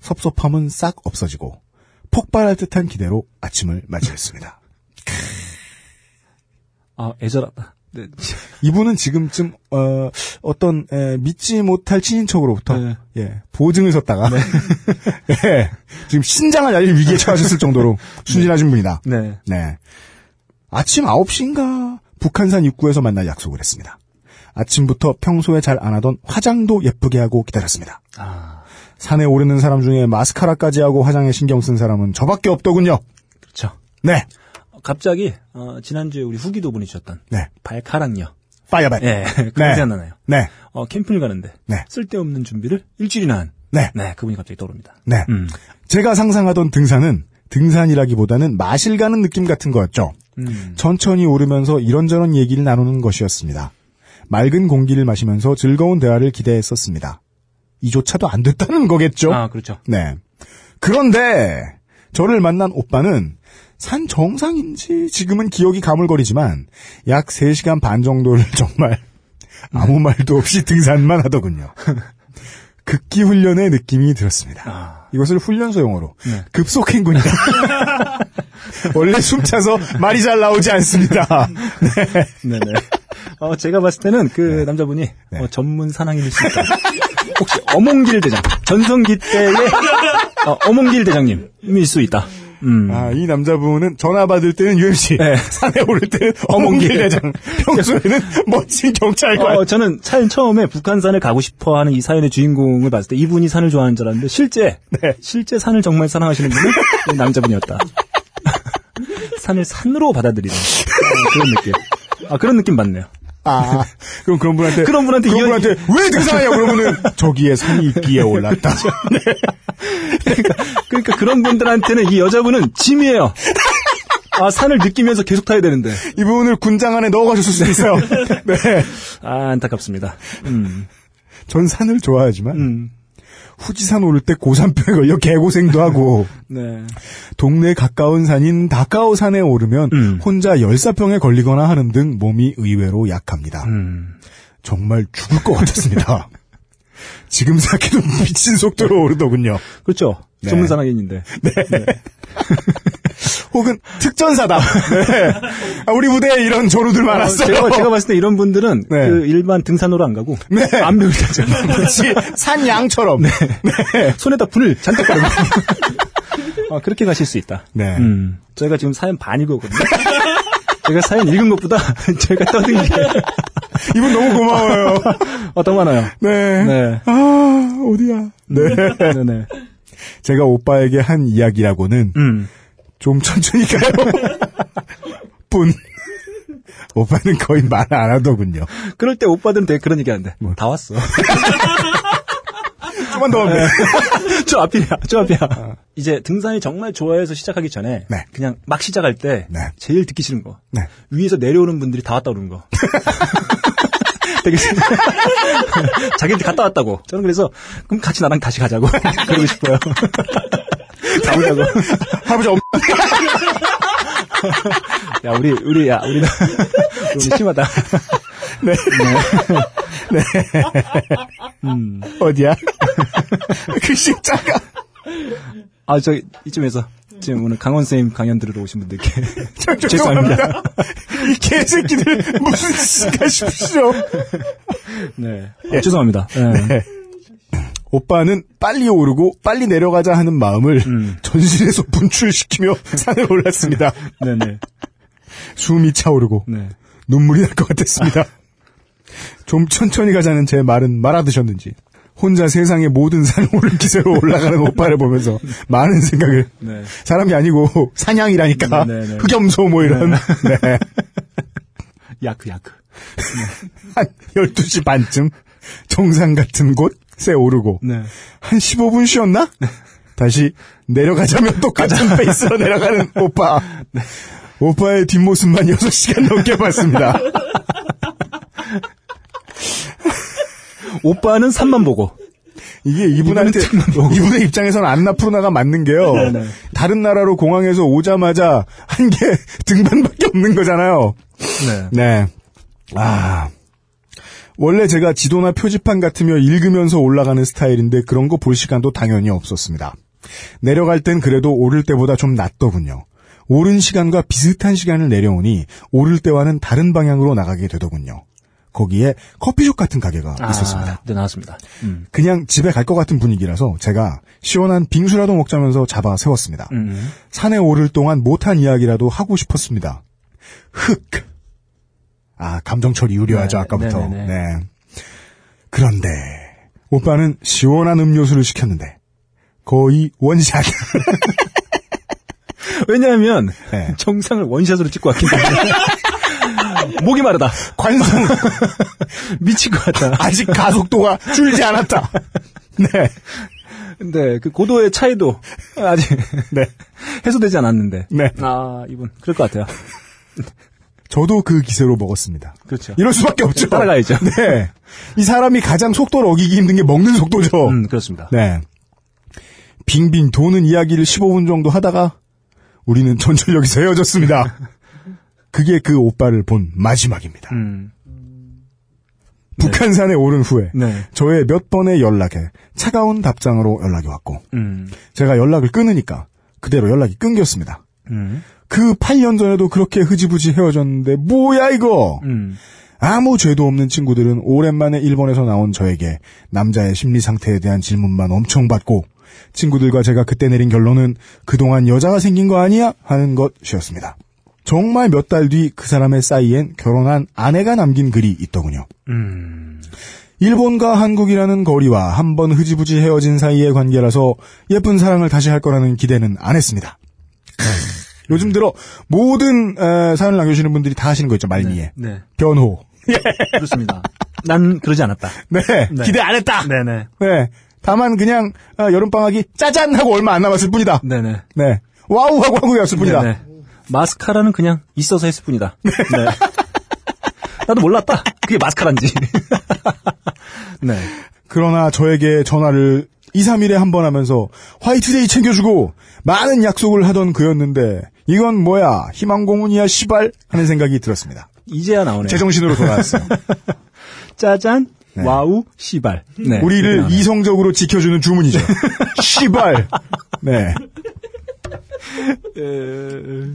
섭섭함은 싹 없어지고 폭발할 듯한 기대로 아침을 맞이했습니다. 아, 애절하다. 네. 이분은 지금쯤 어, 어떤 에, 믿지 못할 친인척으로부터 네. 예, 보증을 섰다가 예, 지금 신장을 알릴 위기에 처하셨을 정도로 순진하신 분이다. 네. 네. 아침 9시인가 북한산 입구에서 만날 약속을 했습니다. 아침부터 평소에 잘 안 하던 화장도 예쁘게 하고 기다렸습니다. 아, 산에 오르는 사람 중에 마스카라까지 하고 화장에 신경 쓴 사람은 저밖에 없더군요. 그렇죠. 네. 갑자기 어, 지난주에 우리 후기도 분이 주셨던 네. 발카락녀. 파이어백. 예, 그 네. 생각나나요. 네. 어, 캠핑을 가는데 네. 쓸데없는 준비를 일주일이나 한. 네. 네, 그분이 갑자기 떠오릅니다. 네. 음. 제가 상상하던 등산은 등산이라기보다는 마실 가는 느낌 같은 거였죠. 음. 천천히 오르면서 이런저런 얘기를 나누는 것이었습니다. 맑은 공기를 마시면서 즐거운 대화를 기대했었습니다. 이조차도 안 됐다는 거겠죠? 아, 그렇죠. 네. 그런데 저를 만난 오빠는 산 정상인지 지금은 기억이 가물거리지만 약 3시간 반 정도를 정말 아무 말도 없이 등산만 하더군요. 극기 훈련의 느낌이 들었습니다. 아, 이것을 훈련소 용어로 네. 급속행군이다. 원래 숨차서 말이 잘 나오지 않습니다. 네 네. 어, 제가 봤을 때는 그 남자분이 네. 어, 전문 산악인일 수 있다. 혹시 어몽길 대장, 전성기 때의 어, 어몽길 대장님일 수 있다. 음. 아, 이 남자분은 전화 받을 때는 UMC, 네. 산에 오를 때는 어몽길 대장, 평소에는 멋진 경찰관. 어, 저는 사연 처음에 북한산을 가고 싶어 하는 이 사연의 주인공을 봤을 때 이분이 산을 좋아하는 줄 알았는데 실제, 네. 실제 산을 정말 사랑하시는 분은 이 남자분이었다. 산을 산으로 받아들이는 어, 그런 느낌. 아, 그런 느낌 받네요. 아, 그럼 그런 분한테 그런 분한테 그런 분한테 왜 등산하냐 그러면은 저기에 산이 있기에 올랐다. 그러니까 그런 분들한테는 이 여자분은 짐이에요. 아, 산을 느끼면서 계속 타야 되는데. 이분을 군장 안에 넣어가셨을 수도 있어요. 네, 아, 안타깝습니다. 음, 전 산을 좋아하지만 음, 후지산 오를 때 고산병에 걸려 개고생도 하고 네. 동네 가까운 산인 다카오 산에 오르면 음. 혼자 열사병에 걸리거나 하는 등 몸이 의외로 약합니다. 음, 정말 죽을 것 같았습니다. 지금 생각해도 미친 속도로 오르더군요. 그렇죠. 네. 전문 산악인인데. 혹은 특전사다. 네. 아, 우리 무대에 이런 조루들 많았어요. 제가, 제가 봤을 때 이런 분들은 네. 그 일반 등산로로 안 가고 네. 안 배울 때죠. 마치 산 양처럼. 네. 손에다 분을 잔뜩 깔고. 아, 그렇게 가실 수 있다. 네. 음, 저희가 지금 사연 반 읽었거든요. 제가 사연 읽은 것보다 제가 떠든 게 이분 너무 고마워요. 어, 더 많아요. 네. 네. 아, 어디야. 네. 네네. 제가 오빠에게 한 이야기라고는 음. 좀 천천히 가요. 뿐. 오빠는 거의 말 안 하더군요. 그럴 때 오빠들은 되게 그런 얘기 하는데. 다 왔어. 조금만 더 하면 돼. 저 앞이야, 저 앞이야. 이제 등산이 정말 좋아해서 시작하기 전에 네. 그냥 막 시작할 때 네. 제일 듣기 싫은 거 네. 위에서 내려오는 분들이 다 왔다 그러는 거. 되게 자기한테 갔다 왔다고. 저는 그래서 그럼 같이 나랑 다시 가자고 그러고 싶어요. 가보자고. 할아버지 엄 야 우리 우리 야 우리 우리 심하다. 네. 음. 어디야? 글씨 작아. 아저 이쯤에서 지금 오늘 강원 쌤 강연 들으러 오신 분들께 저, 죄송합니다. 죄송합니다. 이 개새끼들 무슨 짓인가 싶으시죠? 네 아, 죄송합니다. 네. 네. 오빠는 빨리 오르고 빨리 내려가자 하는 마음을 음. 전신에서 분출시키며 산을 올랐습니다. 네네 숨이 차오르고 네. 눈물이 날 것 같았습니다. 좀 천천히 가자는 제 말은 말아드셨는지 혼자 세상의 모든 산을 오른 기세로 올라가는 오빠를 보면서 많은 생각을 네. 사람이 아니고 사냥이라니까 네, 네, 네. 흑염소 뭐 이런 네. 야크 야크. 한 12시 반쯤 정상 같은 곳 에 오르고 네. 한 15분 쉬었나? 다시 내려가자면 똑같은 페이스로 내려가는 오빠. 오빠의 뒷모습만 6시간 넘게 봤습니다. 오빠는 산만 보고. 이게 이분한테. 이분의 입장에서는 안나푸르나가 맞는 게요. 네네. 다른 나라로 공항에서 오자마자 한게 등반밖에 없는 거잖아요. 네. 네. 아. 원래 제가 지도나 표지판 같으며 읽으면서 올라가는 스타일인데 그런 거 볼 시간도 당연히 없었습니다. 내려갈 땐 그래도 오를 때보다 좀 낫더군요. 오른 시간과 비슷한 시간을 내려오니 오를 때와는 다른 방향으로 나가게 되더군요. 거기에 커피숍 같은 가게가 있었습니다. 아, 네 나왔습니다. 음. 그냥 집에 갈 것 같은 분위기라서 제가 시원한 빙수라도 먹자면서 잡아 세웠습니다. 음. 산에 오를 동안 못한 이야기라도 하고 싶었습니다. 흑. 아, 감정 처리 유리하죠, 네, 아까부터. 네네네. 네. 그런데, 오빠는 시원한 음료수를 시켰는데, 거의 원샷. 왜냐하면 네. 정상을 원샷으로 찍고 왔기 때문에 목이 마르다. 관성, 미칠 것 같다. 아직 가속도가 줄지 않았다. 네. 근데 그 고도의 차이도 아직 네. 해소되지 않았는데. 네. 아 이분 그럴 것 같아요. 저도 그 기세로 먹었습니다. 그렇죠. 이럴 수밖에 없죠. 따라가야죠. 네. 이 사람이 가장 속도를 어기기 힘든 게 먹는 속도죠. 음 그렇습니다. 네. 빙빙 도는 이야기를 15분 정도 하다가 우리는 전철역에서 헤어졌습니다. 그게 그 오빠를 본 마지막입니다. 음. 북한산에 오른 후에 네. 저의 몇 번의 연락에 차가운 답장으로 연락이 왔고 음. 제가 연락을 끊으니까 그대로 연락이 끊겼습니다. 음. 그 8년 전에도 그렇게 흐지부지 헤어졌는데 뭐야 이거? 음. 아무 죄도 없는 친구들은 오랜만에 일본에서 나온 저에게 남자의 심리 상태에 대한 질문만 엄청 받고 친구들과 제가 그때 내린 결론은 그동안 여자가 생긴 거 아니야? 하는 것이었습니다. 정말 몇 달 뒤 그 사람의 사이엔 결혼한 아내가 남긴 글이 있더군요. 음. 일본과 한국이라는 거리와 한 번 흐지부지 헤어진 사이의 관계라서 예쁜 사랑을 다시 할 거라는 기대는 안 했습니다. 요즘 들어 모든 에, 사연을 남겨주시는 분들이 다 하시는 거 있죠 말미에 네. 변호. 그렇습니다. 난 그러지 않았다. 네, 네. 기대 안 했다. 네네. 네. 다만 그냥 아, 여름 방학이 짜잔 하고 얼마 안 남았을 뿐이다. 네네. 네. 와우 하고 한국에 왔을 뿐이다. 네네. 마스카라는 그냥 있어서 했을 뿐이다. 네. 나도 몰랐다. 그게 마스카라인지. 네. 그러나 저에게 전화를 2, 3일에 한 번 하면서 화이트데이 챙겨주고 많은 약속을 하던 그였는데 이건 뭐야 희망고문이야 시발 하는 생각이 들었습니다. 이제야 나오네. 제정신으로 돌아왔어요. 짜잔. 네. 와우. 시발. 네. 우리를. 이성적으로 지켜주는 주문이죠. 시발. 네.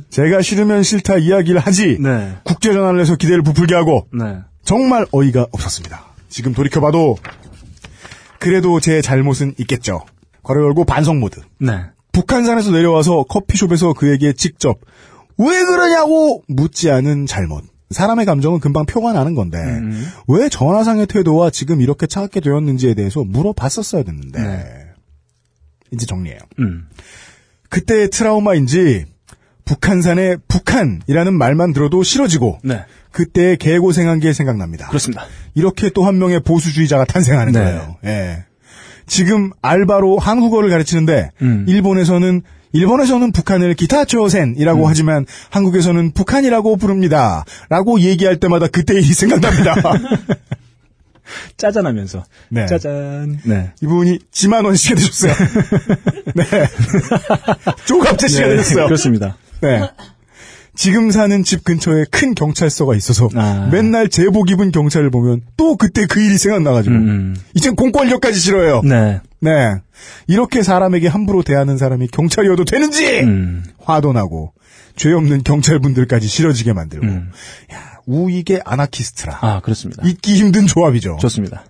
제가 싫으면 싫다 이야기를 하지. 네. 국제 전화를 해서 기대를 부풀게 하고 네. 정말 어이가 없었습니다. 지금 돌이켜봐도 그래도 제 잘못은 있겠죠. 괄호 열고 반성 모드. 네. 북한산에서 내려와서 커피숍에서 그에게 직접 왜 그러냐고 묻지 않은 잘못. 사람의 감정은 금방 표가 나는 건데 음. 왜 전화상의 태도와 지금 이렇게 차갑게 되었는지에 대해서 물어봤었어야 됐는데 네. 이제 정리해요. 음. 그때의 트라우마인지 북한산의 북한이라는 말만 들어도 싫어지고 네. 그때의 개고생한 게 생각납니다. 그렇습니다. 이렇게 또 한 명의 보수주의자가 탄생하는 네. 거예요. 예. 지금 알바로 한국어를 가르치는데 음. 일본에서는 일본에서는 북한을 기타초센이라고 음. 하지만 한국에서는 북한이라고 부릅니다. 라고 얘기할 때마다 그때 일이 생각납니다. 짜잔하면서. 네. 짜잔. 네. 이분이 지만원 씨가 되셨어요. 네. 조갑재 씨가 네, 되셨어요. 그렇습니다. 네. 지금 사는 집 근처에 큰 경찰서가 있어서 아. 맨날 제복 입은 경찰을 보면 또 그때 그 일이 생각나가지고 음, 이젠 공권력까지 싫어요. 네. 네. 이렇게 사람에게 함부로 대하는 사람이 경찰이어도 되는지 음. 화도 나고 죄 없는 경찰분들까지 싫어지게 만들고 음. 야, 우익의 아나키스트라 아, 그렇습니다. 잊기 힘든 조합이죠. 좋습니다.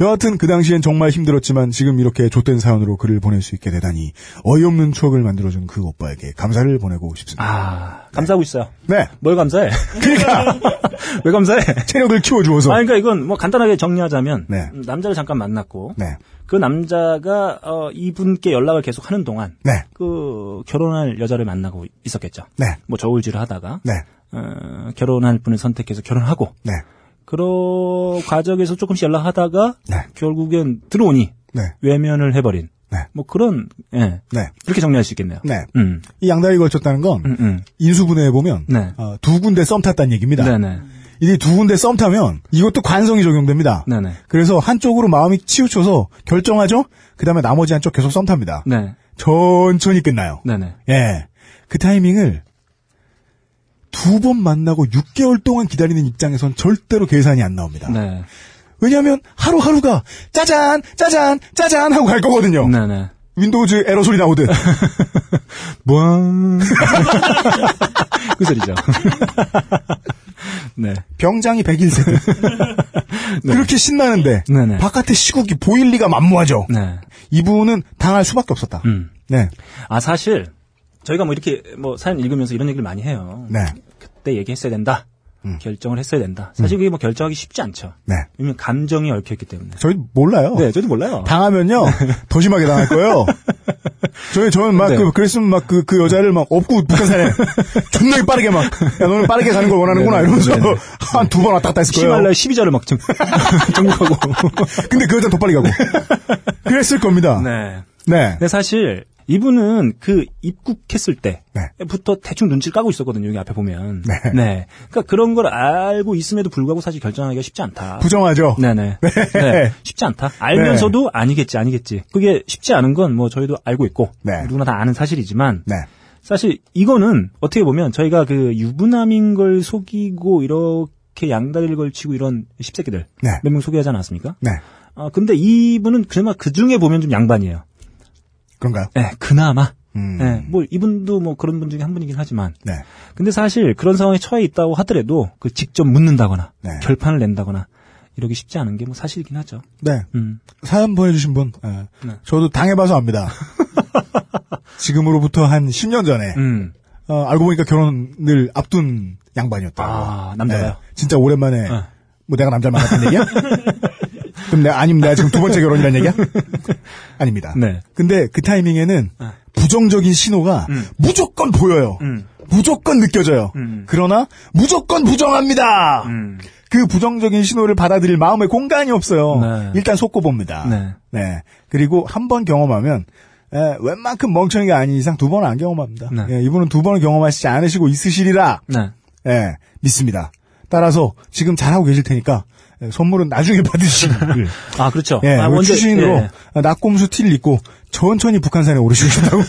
여하튼 그 당시엔 정말 힘들었지만 지금 이렇게 좆된 사연으로 글을 보낼 수 있게 되다니 어이없는 추억을 만들어준 그 오빠에게 감사를 보내고 싶습니다. 아, 감사하고 있어요. 네. 뭘 감사해? 그러니까 왜 감사해? 체력을 키워주어서. 아, 그러니까 이건 뭐 간단하게 정리하자면 네. 음, 남자를 잠깐 만났고 네. 그 남자가 어, 이분께 연락을 계속 하는 동안 네. 그 결혼할 여자를 만나고 있었겠죠. 네. 뭐 저울질을 하다가 네. 어, 결혼할 분을 선택해서 결혼하고 네. 그런 과정에서 조금씩 연락하다가 네. 결국엔 들어오니 네. 외면을 해버린 네. 뭐 그런 예 네. 그렇게 정리할 수 있겠네요. 네. 음, 이 양다리 걸쳤다는 건 음, 음. 인수분해에 보면 네. 어, 두 군데 썸 탔다는 얘기입니다. 네네, 이게 두 군데 썸 타면 이것도 관성이 적용됩니다. 네네, 그래서 한쪽으로 마음이 치우쳐서 결정하죠. 그다음에 나머지 한쪽 계속 썸 탑니다. 네, 천천히 끝나요. 네네. 예. 그 타이밍을 두 번 만나고 6개월 동안 기다리는 입장에선 절대로 계산이 안 나옵니다. 네, 왜냐하면 하루하루가 짜잔 짜잔 짜잔 하고 갈 거거든요. 네네. 윈도우즈 에러 소리 나오듯. 뭐, 그 소리죠. 네, 병장이 101세트. 그렇게 신나는데 네네. 바깥에 시국이 보일 리가 만무하죠. 네, 이분은 당할 수밖에 없었다. 음. 네. 아 사실 저희가 뭐 이렇게 뭐 사연 읽으면서 이런 얘기를 많이 해요. 네. 그때 얘기했어야 된다. 음. 결정을 했어야 된다. 사실 그게 뭐 결정하기 쉽지 않죠. 네. 왜냐면 감정이 얽혀있기 때문에. 저희 몰라요. 네, 저도 몰라요. 당하면요 더 심하게 당할 거예요. 저희 저는 막 네. 그 그랬으면 막 그 그 여자를 막 업고 북한산에 존나게 빠르게 막 야 너는 빠르게 가는 걸 원하는구나 네네. 이러면서 네네. 한두 번 왔다 갔다 했을 거예요. 시말라 12절을 막 정, 정복하고. 근데 그 여자 더 빨리 가고 그랬을 겁니다. 네. 네. 근데 사실 이분은 그 입국했을 네. 때부터 대충 눈치를 까고 있었거든요. 여기 앞에 보면. 네. 그러니까 그런 걸 알고 있음에도 불구하고 사실 결정하기가 쉽지 않다. 부정하죠. 네네. 네. 쉽지 않다. 알면서도 아니겠지, 아니겠지. 그게 쉽지 않은 건 뭐 저희도 알고 있고 네. 누구나 다 아는 사실이지만 네. 사실 이거는 어떻게 보면 저희가 그 유부남인 걸 속이고 이렇게 양다리를 걸치고 이런 십새끼들 네. 몇명 소개하지 않았습니까? 네. 아 근데 이분은 그나마 그 중에 보면 좀 양반이에요. 그런가요? 네, 그나마. 음. 네, 뭐 이분도 뭐 그런 분 중에 한 분이긴 하지만 네. 근데 사실 그런 상황에 처해 있다고 하더라도 그 직접 묻는다거나 네. 결판을 낸다거나 이러기 쉽지 않은 게 뭐 사실이긴 하죠. 네. 음. 사연 보내주신 분, 예. 네. 저도 당해봐서 압니다. 지금으로부터 한 10년 전에, 음. 어, 알고 보니까 결혼을 앞둔 양반이었다. 아, 남자가요? 진짜 오랜만에, 네. 뭐 내가 남자를 만났다는 얘기야? 그럼 내가, 아니면 내가 지금 두 번째 결혼이라는 얘기야? 아닙니다. 네. 근데 그 타이밍에는 네. 부정적인 신호가 음. 무조건 보여요. 음. 무조건 느껴져요. 음. 그러나 무조건 부정합니다. 음. 그 부정적인 신호를 받아들일 마음의 공간이 없어요. 네. 일단 속고 봅니다. 네. 네. 그리고 한 번 경험하면 에, 웬만큼 멍청이가 아닌 이상 두 번은 안 경험합니다. 네. 예, 이분은 두 번을 경험하시지 않으시고 있으시리라 네. 예, 믿습니다. 따라서 지금 잘하고 계실 테니까 예, 선물은 나중에 받으시기를 아, 그렇죠. 예, 아, 먼저- 추신으로 예. 낙곰수 티를 입고 천천히 북한산에 오르시고 싶다고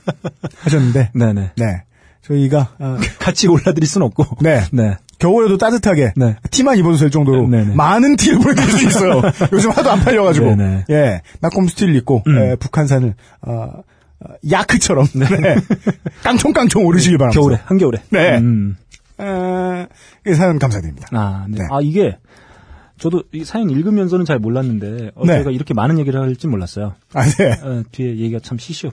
하셨는데 네네. 네. 저희가 아, 같이 올라드릴 순 없고. 네. 네. 겨울에도 따뜻하게 네. 티만 입어도 될 정도로 네 네. 많은 티를 보내드릴 수 있어요. 요즘 하도 안 팔려가지고 네네. 예 낙곰수 티를 입고 음. 예, 북한산을 어, 어, 야크처럼 네. 깡총깡총 오르시길 바랍니다. 겨울에, 한겨울에. 네. 음. 에, 이 사연 감사드립니다. 아, 네. 네. 아, 이게, 저도 이 사연 읽으면서는 잘 몰랐는데, 어, 네. 저희가 이렇게 많은 얘기를 할지 몰랐어요. 아 네. 어, 뒤에 얘기가 참 시시해.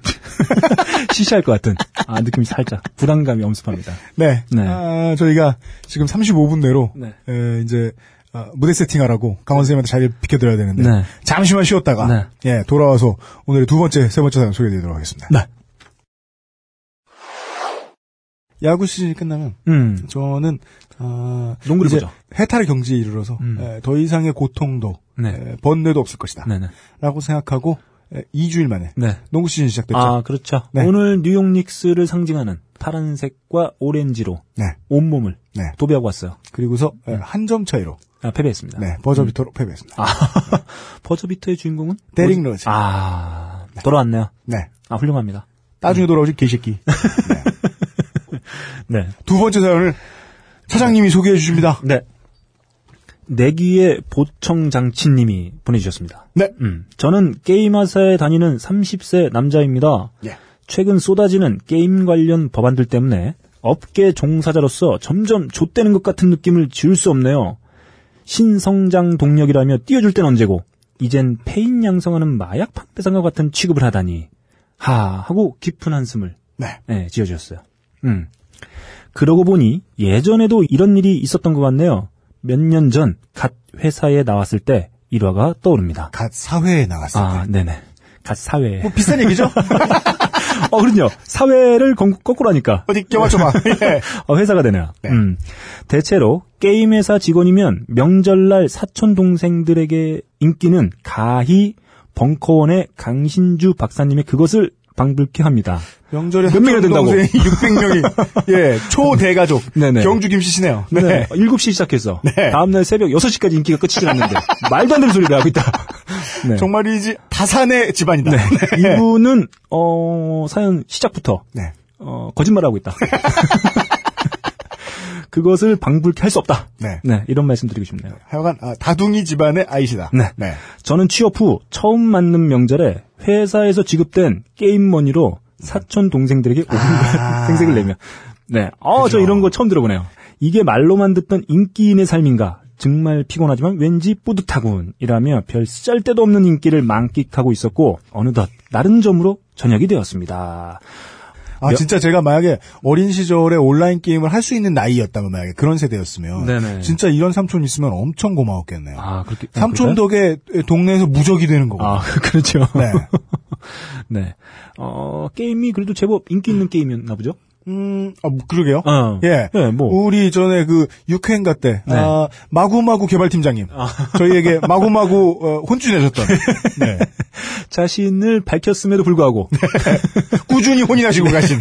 시시할 것 같은. 아, 느낌이 살짝. 불안감이 엄습합니다. 네. 네. 아, 저희가 지금 35분 내로 네. 에, 이제 어, 무대 세팅하라고 강원 선생님한테 자리를 비켜드려야 되는데 네. 잠시만 쉬었다가 네. 예 돌아와서 오늘의 두 번째 세 번째 사연 소개해드리도록 하겠습니다. 네. 야구 시즌이 끝나면 음. 저는 어, 농구를 이제 보죠. 해탈의 경지에 이르러서 음. 에, 더 이상의 고통도 네. 에, 번뇌도 없을 것이다. 네네. 라고 생각하고 에, 2주일 만에 네. 농구 시즌 시작됐죠. 아, 그렇죠. 네. 오늘 뉴욕 닉스를 상징하는 파란색과 오렌지로 네. 온몸을 네. 도배하고 왔어요. 그리고서 한 점 차이로 아, 패배했습니다. 네, 버저비터로 패배했습니다. 아, 버저비터의 주인공은? 뭐지? 로즈. 아, 돌아왔네요. 네. 아, 훌륭합니다. 나중에 돌아오지 개새끼. 네. 두 번째 사연을 차장님이 소개해 주십니다. 네. 내기의 보청장치님이 보내주셨습니다. 네. 음, 저는 게임회사에 다니는 30세 남자입니다. 예. 최근 쏟아지는 게임 관련 법안들 때문에 업계 종사자로서 점점 좆되는 것 같은 느낌을 지울 수 없네요. 신성장 동력이라며 띄워줄 땐 언제고 이젠 폐인 양성하는 마약 판매상과 같은 취급을 하다니 하 하고 깊은 한숨을 네. 네, 지어주셨어요. 음. 그러고 보니 예전에도 이런 일이 있었던 것 같네요. 몇 년 전 갓 회사에 나왔을 때 일화가 떠오릅니다. 갓 사회에 나갔을 아, 때. 네네. 갓 사회. 뭐 비슷한 얘기죠? 어, 그럼요. 사회를 건- 거꾸로 하니까. 어디 껴맞춰봐. 예. 어, 회사가 되네요. 네. 음. 대체로 게임 회사 직원이면 명절날 사촌 동생들에게 인기는 가히 벙커원의 강신주 박사님의 그것을 방불케 합니다. 명절에 몇 명이나 된다고? 600명이 예 초대가족 네네. 경주 김씨시네요. 네. 네. 7시 시작해서 네. 다음날 새벽 6시까지 인기가 끝이지 않는데 말도 안 되는 소리를 하고 있다. 네. 정말이지 다산의 집안이다. 네. 네. 이분은 어 사연 시작부터 네. 어 거짓말하고 있다. 그것을 방불케 할 수 없다. 네. 네, 이런 말씀 드리고 싶네요. 하여간 아, 다둥이 집안의 아이시다. 네. 네. 저는 취업 후 처음 맞는 명절에 회사에서 지급된 게임 머니로 사촌 동생들에게 아. 생색을 내며 네, 어, 저 그죠. 이런 거 처음 들어보네요. 이게 말로만 듣던 인기인의 삶인가? 정말 피곤하지만 왠지 뿌듯하군. 이라며 별 쓰잘데도 없는 인기를 만끽하고 있었고 어느덧 다른 점으로 저녁이 되었습니다. 아 여- 진짜 제가 만약에 어린 시절에 온라인 게임을 할 수 있는 나이였다면 만약에 그런 세대였으면 네네. 진짜 이런 삼촌 있으면 엄청 고마웠겠네요. 아, 그렇게 아, 삼촌 그럴까요? 덕에 동네에서 무적이 되는 거고. 아, 그렇죠. 네. 네. 어, 게임이 그래도 제법 인기 있는 게임이었나 보죠? 음, 아, 뭐, 그러게요. 어. 예. 네, 뭐. 우리 전에 그 육회인가 때, 네. 아, 마구마구 개발팀장님. 저희에게 마구마구, 어, 혼주 내셨던. 네. 자신을 밝혔음에도 불구하고. 꾸준히 혼인하시고 가신.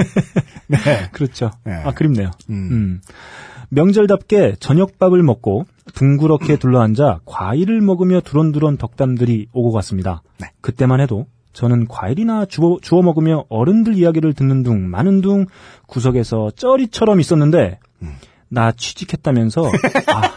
네. 그렇죠. 네. 아, 그립네요. 음. 음. 명절답게 저녁밥을 먹고 둥그렇게 둘러앉아 과일을 먹으며 두런두런 덕담들이 오고 갔습니다. 네. 그때만 해도 저는 과일이나 주워, 주워 먹으며 어른들 이야기를 듣는 둥 마는 둥 구석에서 쩌리처럼 있었는데 음. 나 취직했다면서 아,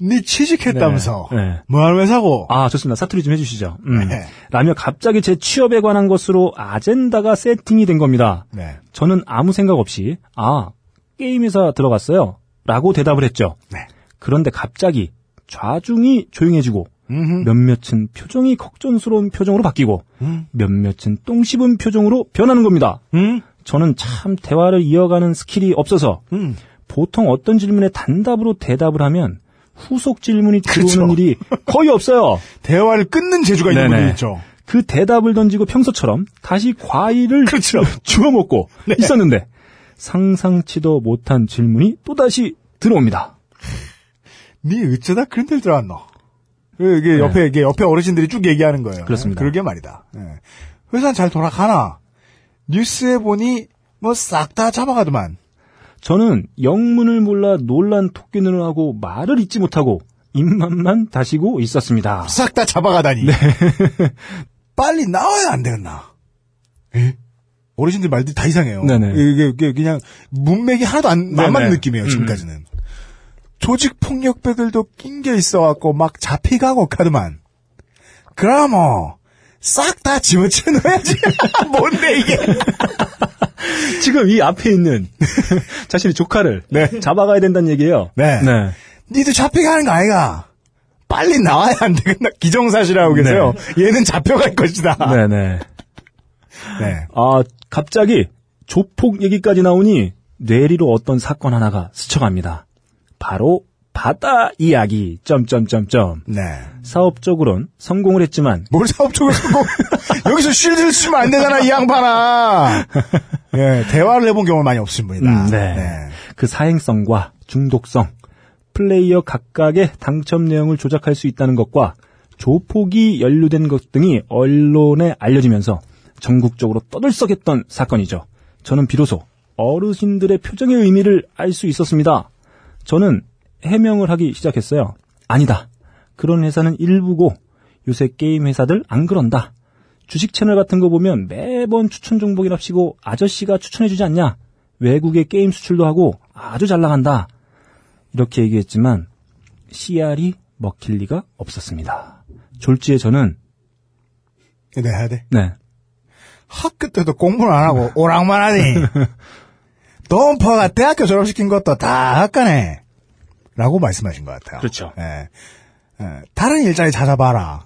니 취직했다면서. 네. 네. 뭐하는 회사고? 아, 좋습니다. 사투리 좀 해주시죠. 음. 네. 라며 갑자기 제 취업에 관한 것으로 아젠다가 세팅이 된 겁니다. 네. 저는 아무 생각 없이 아 게임 회사 들어갔어요 라고 대답을 했죠. 네. 그런데 갑자기 좌중이 조용해지고 음흠. 몇몇은 표정이 걱정스러운 표정으로 바뀌고 음. 몇몇은 똥 씹은 표정으로 변하는 겁니다. 음. 저는 참 대화를 이어가는 스킬이 없어서 음. 보통 어떤 질문에 단답으로 대답을 하면 후속 질문이 들어오는 그렇죠. 일이 거의 없어요. 대화를 끊는 재주가 있는. 분들 있죠. 그 대답을 던지고 평소처럼 다시 과일을 그렇죠. 주워 먹고 있었는데 상상치도 못한 질문이 또다시 들어옵니다. 니 어쩌다 그런 데를 들어왔노? 그, 이게 옆에, 이게 옆에 어르신들이 쭉 얘기하는 거예요. 네. 그렇습니다. 그러게 말이다. 예. 회사는 잘 돌아가나? 뉴스에 보니, 뭐 싹 다 잡아가더만. 저는 영문을 몰라 놀란 토끼 눈을 하고 말을 잊지 못하고 입맛만 다시고 있었습니다. 싹 다 잡아가다니. 네. 빨리 나와야 안 되겠나? 에? 어르신들 말들이 다 이상해요. 네네. 이게, 이게 그냥 문맥이 하나도 안, 안 맞는. 느낌이에요, 음. 지금까지는. 조직 폭력배들도 낑겨 있어갖고 막 잡히가고 카드만. 그럼 뭐, 싹다 집어쳐 넣어야지. 뭔데 이게. 지금 이 앞에 있는 자신의 조카를 네. 잡아가야 된다는 얘기예요. 네. 네. 니도 잡혀가는 거 아이가? 빨리 나와야 안 되겠나? 기정사실하고 계세요. 얘는 잡혀갈 것이다. 네네. 네. 아, 갑자기 조폭 얘기까지 나오니 뇌리로 어떤 사건 하나가 스쳐갑니다. 바로 바다 이야기. 점점점점. 네. 사업적으로는 성공을 했지만 뭘 사업적으로 성공? 여기서 쉴드를 쓰면 안 되잖아, 이 양반아! 예, 대화를 해본 경험은 많이 없으신 분이다. 음, 네. 그 사행성과 중독성, 플레이어 각각의 당첨 내용을 조작할 수 있다는 것과 조폭이 연루된 것 등이 언론에 알려지면서 전국적으로 떠들썩했던 사건이죠. 저는 비로소 어르신들의 표정의 의미를 알 수 있었습니다. 저는 해명을 하기 시작했어요. 아니다. 그런 회사는 일부고 요새 게임 회사들 안 그런다. 주식 채널 같은 거 보면 매번 추천 종목이랍시고 아저씨가 추천해주지 않냐. 외국의 게임 수출도 하고 아주 잘 나간다. 이렇게 얘기했지만 CR이 먹힐 리가 없었습니다. 졸지에 저는 네, 해야 돼. 네 학교 때도 공부를 안 하고 오락만 하니. 돈퍼가 대학교 졸업시킨 것도 다 학과네. 라고 말씀하신 것 같아요. 그렇죠. 예. 예, 다른 일자리 찾아봐라.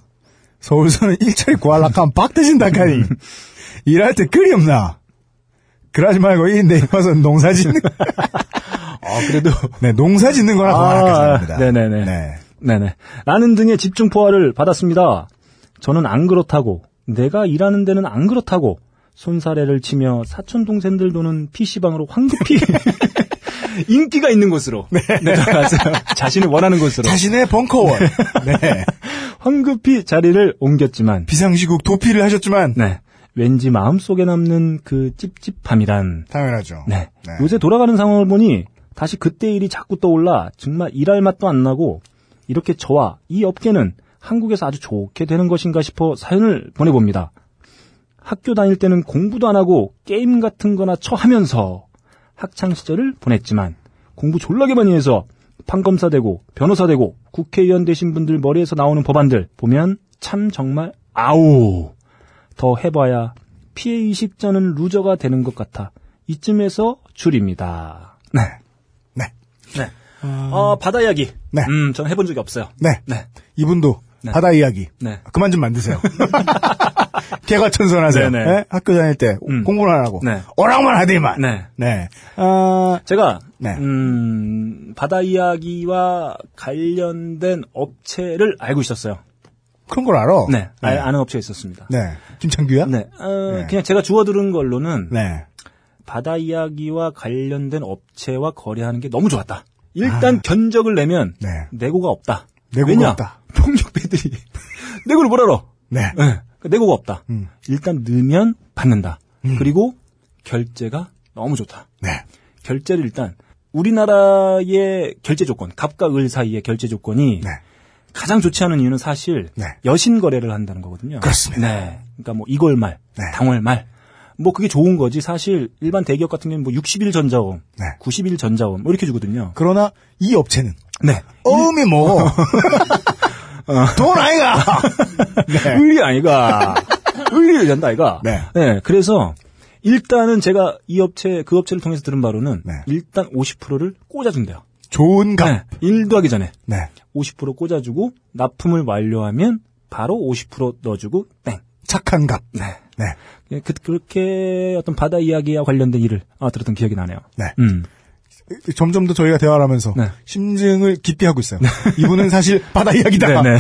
서울서는 일자리 구하려고 하면 박 드신다카니. 일할 때 그리 없나. 그러지 말고 이내 와서 농사 짓는 거. 아 그래도 네, 농사 짓는 거나 그만할까 생각합니다. 네네네. 네. 네네. 라는 등의 집중 포화를 받았습니다. 저는 안 그렇다고, 내가 일하는 데는 안 그렇다고, 손사래를 치며 사촌 동생들 도는 PC방으로 황급히 인기가 있는 곳으로 네. 들어가서 자신이 원하는 곳으로 자신의 벙커원. 네. 황급히 자리를 옮겼지만 비상시국 도피를 하셨지만. 네. 왠지 마음속에 남는 그 찝찝함이란 당연하죠. 네. 네. 요새 돌아가는 상황을 보니 다시 그때 일이 자꾸 떠올라 정말 일할 맛도 안 나고 이렇게 저와 이 업계는 한국에서 아주 좋게 되는 것인가 싶어 사연을 보내봅니다. 학교 다닐 때는 공부도 안 하고 게임 같은 거나 처하면서 학창 시절을 보냈지만 공부 졸라게 많이 해서 판검사 되고 변호사 되고 국회의원 되신 분들 머리에서 나오는 법안들 보면 참 정말 아우 더 해봐야 피해 의식 저는 루저가 되는 것 같아 이쯤에서 줄입니다. 네. 네. 네. 어, 바다 이야기. 네. 음, 전 해본 적이 없어요. 네. 네. 이분도 네. 바다 이야기. 네. 그만 좀 만드세요. 개과천선하세요. 네네. 네? 학교 다닐 때 음. 공부를 안 하고 네. 오락만 하더만. 네. 네. 아, 제가 네. 음, 바다 이야기와 관련된 업체를 알고 있었어요. 그런 걸 알아. 네. 네. 아, 아는 업체가 있었습니다. 네. 김창규야? 네. 어, 네. 그냥 제가 주워 들은 걸로는 네. 바다 이야기와 관련된 업체와 거래하는 게 너무 좋았다. 일단 견적을 내면 네. 내고가 없다. 내고가 왜냐? 없다. 폭력배들이 내고를 못 알아. 네. 네. 내고가 없다. 음. 일단 넣으면 받는다. 그리고 결제가 너무 좋다. 네. 결제를 일단 우리나라의 결제 조건, 갑과 을 사이의 결제 조건이 네. 가장 좋지 않은 이유는 사실 네. 여신 거래를 한다는 거거든요. 그렇습니다. 네. 그러니까 뭐 이걸 말, 네. 당월 말. 뭐 그게 좋은 거지. 사실 일반 대기업 같은 경우는 뭐 60일 전자원, 네. 90일 전자원 뭐 이렇게 주거든요. 그러나 이 업체는 네. 어음이 뭐 고돈 아이가. 네. 의리 아이가. 의리를 연다 아이가. 네. 그래서 일단은 제가 이 업체 그 업체를 통해서 들은 바로는 네. 일단 50%를 꽂아준대요. 좋은 값. 네. 일도 하기 전에 네. 50% 꽂아주고 납품을 완료하면 바로 50% 넣어주고 땡. 착한 값. 네. 네. 예, 그, 그렇게 어떤 바다 이야기와 관련된 일을 아, 들었던 기억이 나네요. 네. 음. 점점 더 저희가 대화를 하면서 네. 심증을 깊게 하고 있어요. 이분은 사실 바다 이야기다. 네네.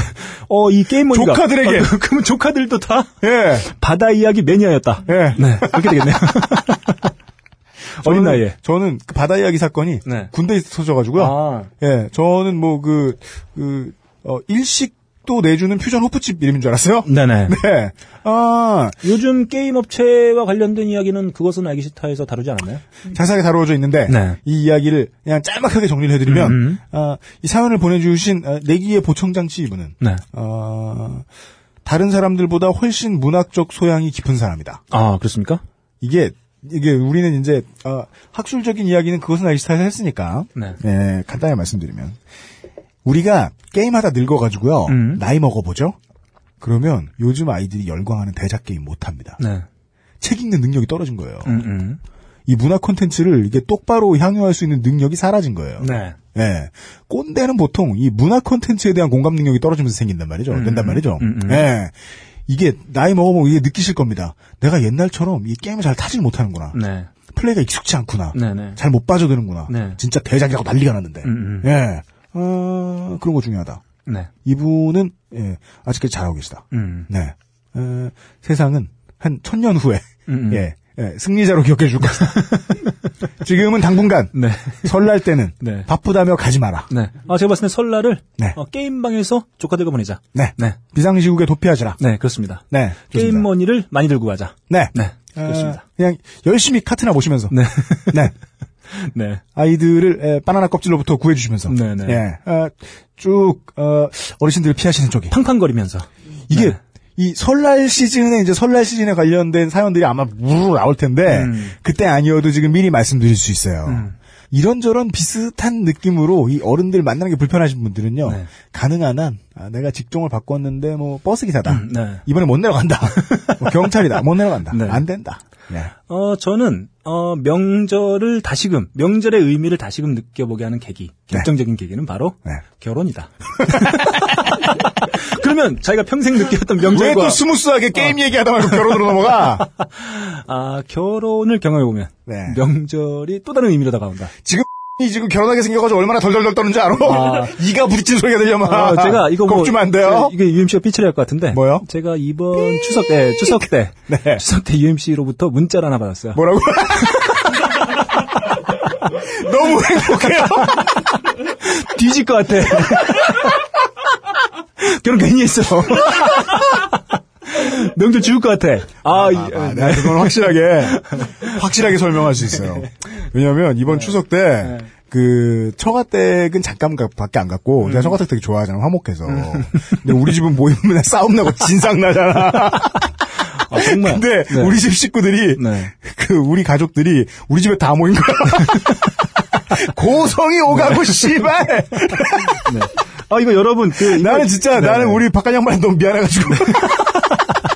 어, 이 게임 머니가. 조카들에게. 어, 그러면 조카들도 다 예. 바다 이야기 매니아였다. 예. 네. 그렇게 되겠네요. 어린 저는- 나이에. 저는 그 바다 이야기 사건이 네. 군대에서 터져 가지고요. 아. 예, 저는 뭐 그, 그, 어, 일식 도 내주는 퓨전 호프집 이름인 줄 알았어요. 네네. 네. 아, 요즘 게임 업체와 관련된 이야기는 그것은 알기 싫다에서 다루지 않았나요? 자세하게 다루어져 있는데, 네. 이 이야기를 그냥 짤막하게 정리를 해드리면, 음. 아, 이 사연을 보내주신 아, 내기의 보청장치 이분은, 네. 어, 다른 사람들보다 훨씬 문학적 소양이 깊은 사람이다. 아, 그렇습니까? 이게, 이게 우리는 이제, 어, 학술적인 이야기는 그것은 알기 싫다에서 했으니까, 네. 예, 간단히 말씀드리면 우리가 게임하다 늙어가지고요 음. 나이 먹어보죠. 그러면 요즘 아이들이 열광하는 대작 게임 못합니다. 네. 책 읽는 능력이 떨어진 거예요. 음, 음. 이 문화 콘텐츠를 이게 똑바로 향유할 수 있는 능력이 사라진 거예요. 네. 예. 꼰대는 보통 이 문화 콘텐츠에 대한 공감 능력이 떨어지면서 생긴단 말이죠. 음, 된단 말이죠. 음, 음. 예. 이게 나이 먹어보면 이게 느끼실 겁니다. 내가 옛날처럼 이 게임을 잘 타질 못하는구나. 네. 플레이가 익숙치 않구나. 네네. 잘못 빠져드는구나. 네. 진짜 대작이라고 난리가 났는데. 음, 음. 예. 어, 그런 거 중요하다. 네. 이분은, 예, 아직까지 잘하고 계시다. 음. 네. 어, 세상은 한 천년 후에, 음, 음. 예, 예, 승리자로 기억해 줄 것이다. 지금은 당분간 네. 설날 때는 네. 바쁘다며 가지 마라. 네. 아, 제가 봤을 때 설날을 네. 어, 게임방에서 조카들과 보내자. 네. 네. 비상시국에 도피하지라. 네, 그렇습니다. 네. 좋습니다. 게임 머니를 많이 들고 가자. 네. 네. 아, 그렇습니다. 그냥 열심히 카트나 보시면서. 네. 네. 네. 아이들을 에, 바나나 껍질로부터 구해주시면서. 네, 네. 예. 아, 쭉 어, 어르신들을 피하시는 쪽이. 팡팡거리면서. 이게 네. 이 설날 시즌에 이제 설날 시즌에 관련된 사연들이 아마 우르르 나올 텐데 음. 그때 아니어도 지금 미리 말씀드릴 수 있어요. 음. 이런저런 비슷한 느낌으로 이 어른들 만나는 게 불편하신 분들은요. 네. 가능한 한 아, 내가 직종을 바꿨는데 뭐 버스 기사다. 음, 네. 이번에 못 내려간다. 뭐 경찰이다. 못 내려간다. 네. 안 된다. 네. 어, 저는, 어, 명절을 다시금, 명절의 의미를 다시금 느껴보게 하는 계기, 결정적인 계기는 바로 네. 결혼이다. 그러면 자기가 평생 느꼈던 왜 명절과, 또 스무스하게 게임 얘기하다 말고 결혼으로 넘어가? 아, 결혼을 경험해 보면, 네. 명절이 또 다른 의미로 다가온다. 지금 이 지금 결혼하게 생겨가지고 얼마나 덜덜덜 떠는지 알아? 아. 이가 부딪힌 소리가 들려만. 아, 제가 이거 뭐, 겁주면 안 돼요? 이게 UMC가 삐처리 할것 같은데. 뭐요? 제가 이번 추석 때, 추석 때, 네. 추석 때 UMC로부터 문자를 하나 받았어요. 뭐라고? 너무 행복해요. 뒤질 것 같아. 결혼 괜히 했어. 명절 죽을 것 같아. 아, 이- 아, 네, 그건 확실하게 확실하게 설명할 수 있어요. 왜냐하면 이번 추석 때. 그 처가댁은 잠깐 밖에 안 갔고 내가 처가댁 되게 좋아하잖아 화목해서 근데 우리 집은 모이면 맨날 싸움 나고 진상 나잖아 아, 정말. 근데 네. 우리 집 식구들이 네. 그 우리 가족들이 우리 집에 다 모인 거야 고성이 오가고 씨발 네. 아, 이거 여러분, 그, 이거- 나는 진짜 네, 나는 네. 우리 박간 양반 너무 미안해가지고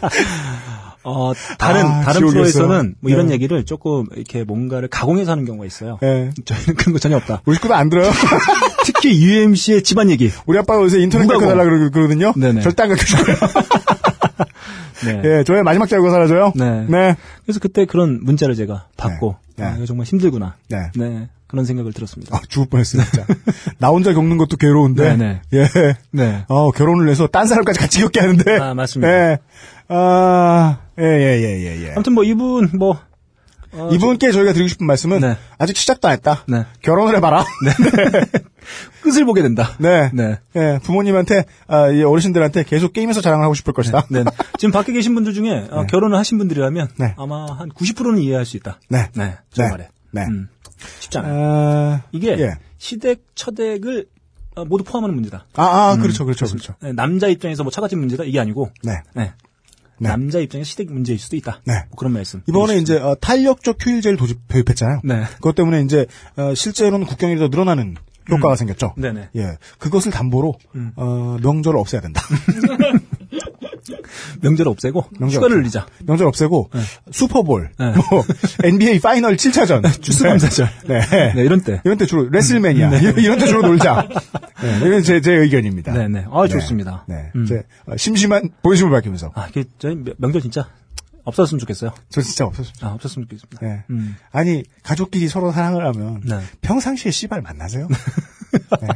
어, 다른, 아, 다른 지옥이었어. 프로에서는 뭐 이런 네. 얘기를 조금 이렇게 뭔가를 가공해서 하는 경우가 있어요. 예. 저희는 그런 거 전혀 없다. 우리 식구도 안 들어요 특히 UMC의 집안 얘기. 우리 아빠가 요새 인터넷 그러- 그러거든요 네네. 절대 안 가르쳐줄 거예요 네. 예, 저의 마지막 자유가 사라져요 네. 네. 그래서 그때 그런 문자를 제가 받고, 네. 아, 이거 정말 힘들구나. 네. 네. 그런 생각을 들었습니다. 아, 죽을 뻔했어요, 진짜. 나 혼자 겪는 것도 괴로운데. 네네. 예. 네. 어, 결혼을 해서 딴 사람까지 같이 겪게 하는데. 아, 맞습니다. 예. 아, 예, 예, 예, 예, 예. 아무튼 뭐 이분, 뭐, 어, 이분께 저 희가 드리고 싶은 말씀은 네. 아직 시작도 안 했다. 네. 결혼을 해봐라. 끝을 보게 된다. 네. 네. 예, 부모님한테, 아, 이 어르신들한테 계속 게임에서 자랑을 하고 싶을 것이다. 네. 지금 밖에 계신 분들 중에 어, 결혼을 하신 분들이라면 네. 아마 한 90%는 이해할 수 있다. 네. 네. 저 네. 말에. 네. 음, 쉽지 않아요. 아, 이게 예. 시댁, 처댁을 어, 모두 포함하는 문제다. 아, 아, 그렇죠, 그렇죠, 그렇죠. 네, 남자 입장에서 뭐 처갓집 문제다 이게 아니고 네. 네. 네. 남자 입장에서 시댁 문제일 수도 있다. 네. 뭐 그런 말씀. 이번에 이제 어, 탄력적 휴일제를 도입, 도입했잖아요. 네. 그것 때문에 이제 어, 실제로는 국경일이 더 늘어나는 효과가 생겼죠. 음. 네네. 예, 그것을 담보로 음. 어, 명절을 없애야 된다. 명절 없애고 명절 휴가를. 늘리자. 명절 없애고 슈퍼볼, 네. 뭐 NBA 파이널 7차전, 추수감사절. 네. 네, 이런 때. 이런 때 주로 레슬매니아 이런, 이런 때 주로 놀자. 네, 이건 제, 제 의견입니다. 네 네. 아, 좋습니다. 네, 음. 제 어, 심심한 본심을 밝히면서 아, 이게 저희 명- 명절 진짜 없었으면 좋겠어요. 저 진짜 없었습니다. 아, 없었으면 좋겠습니다. 네. 음. 아니 가족끼리 서로 사랑을 하면 네. 평상시에 씨발 만나세요. 네,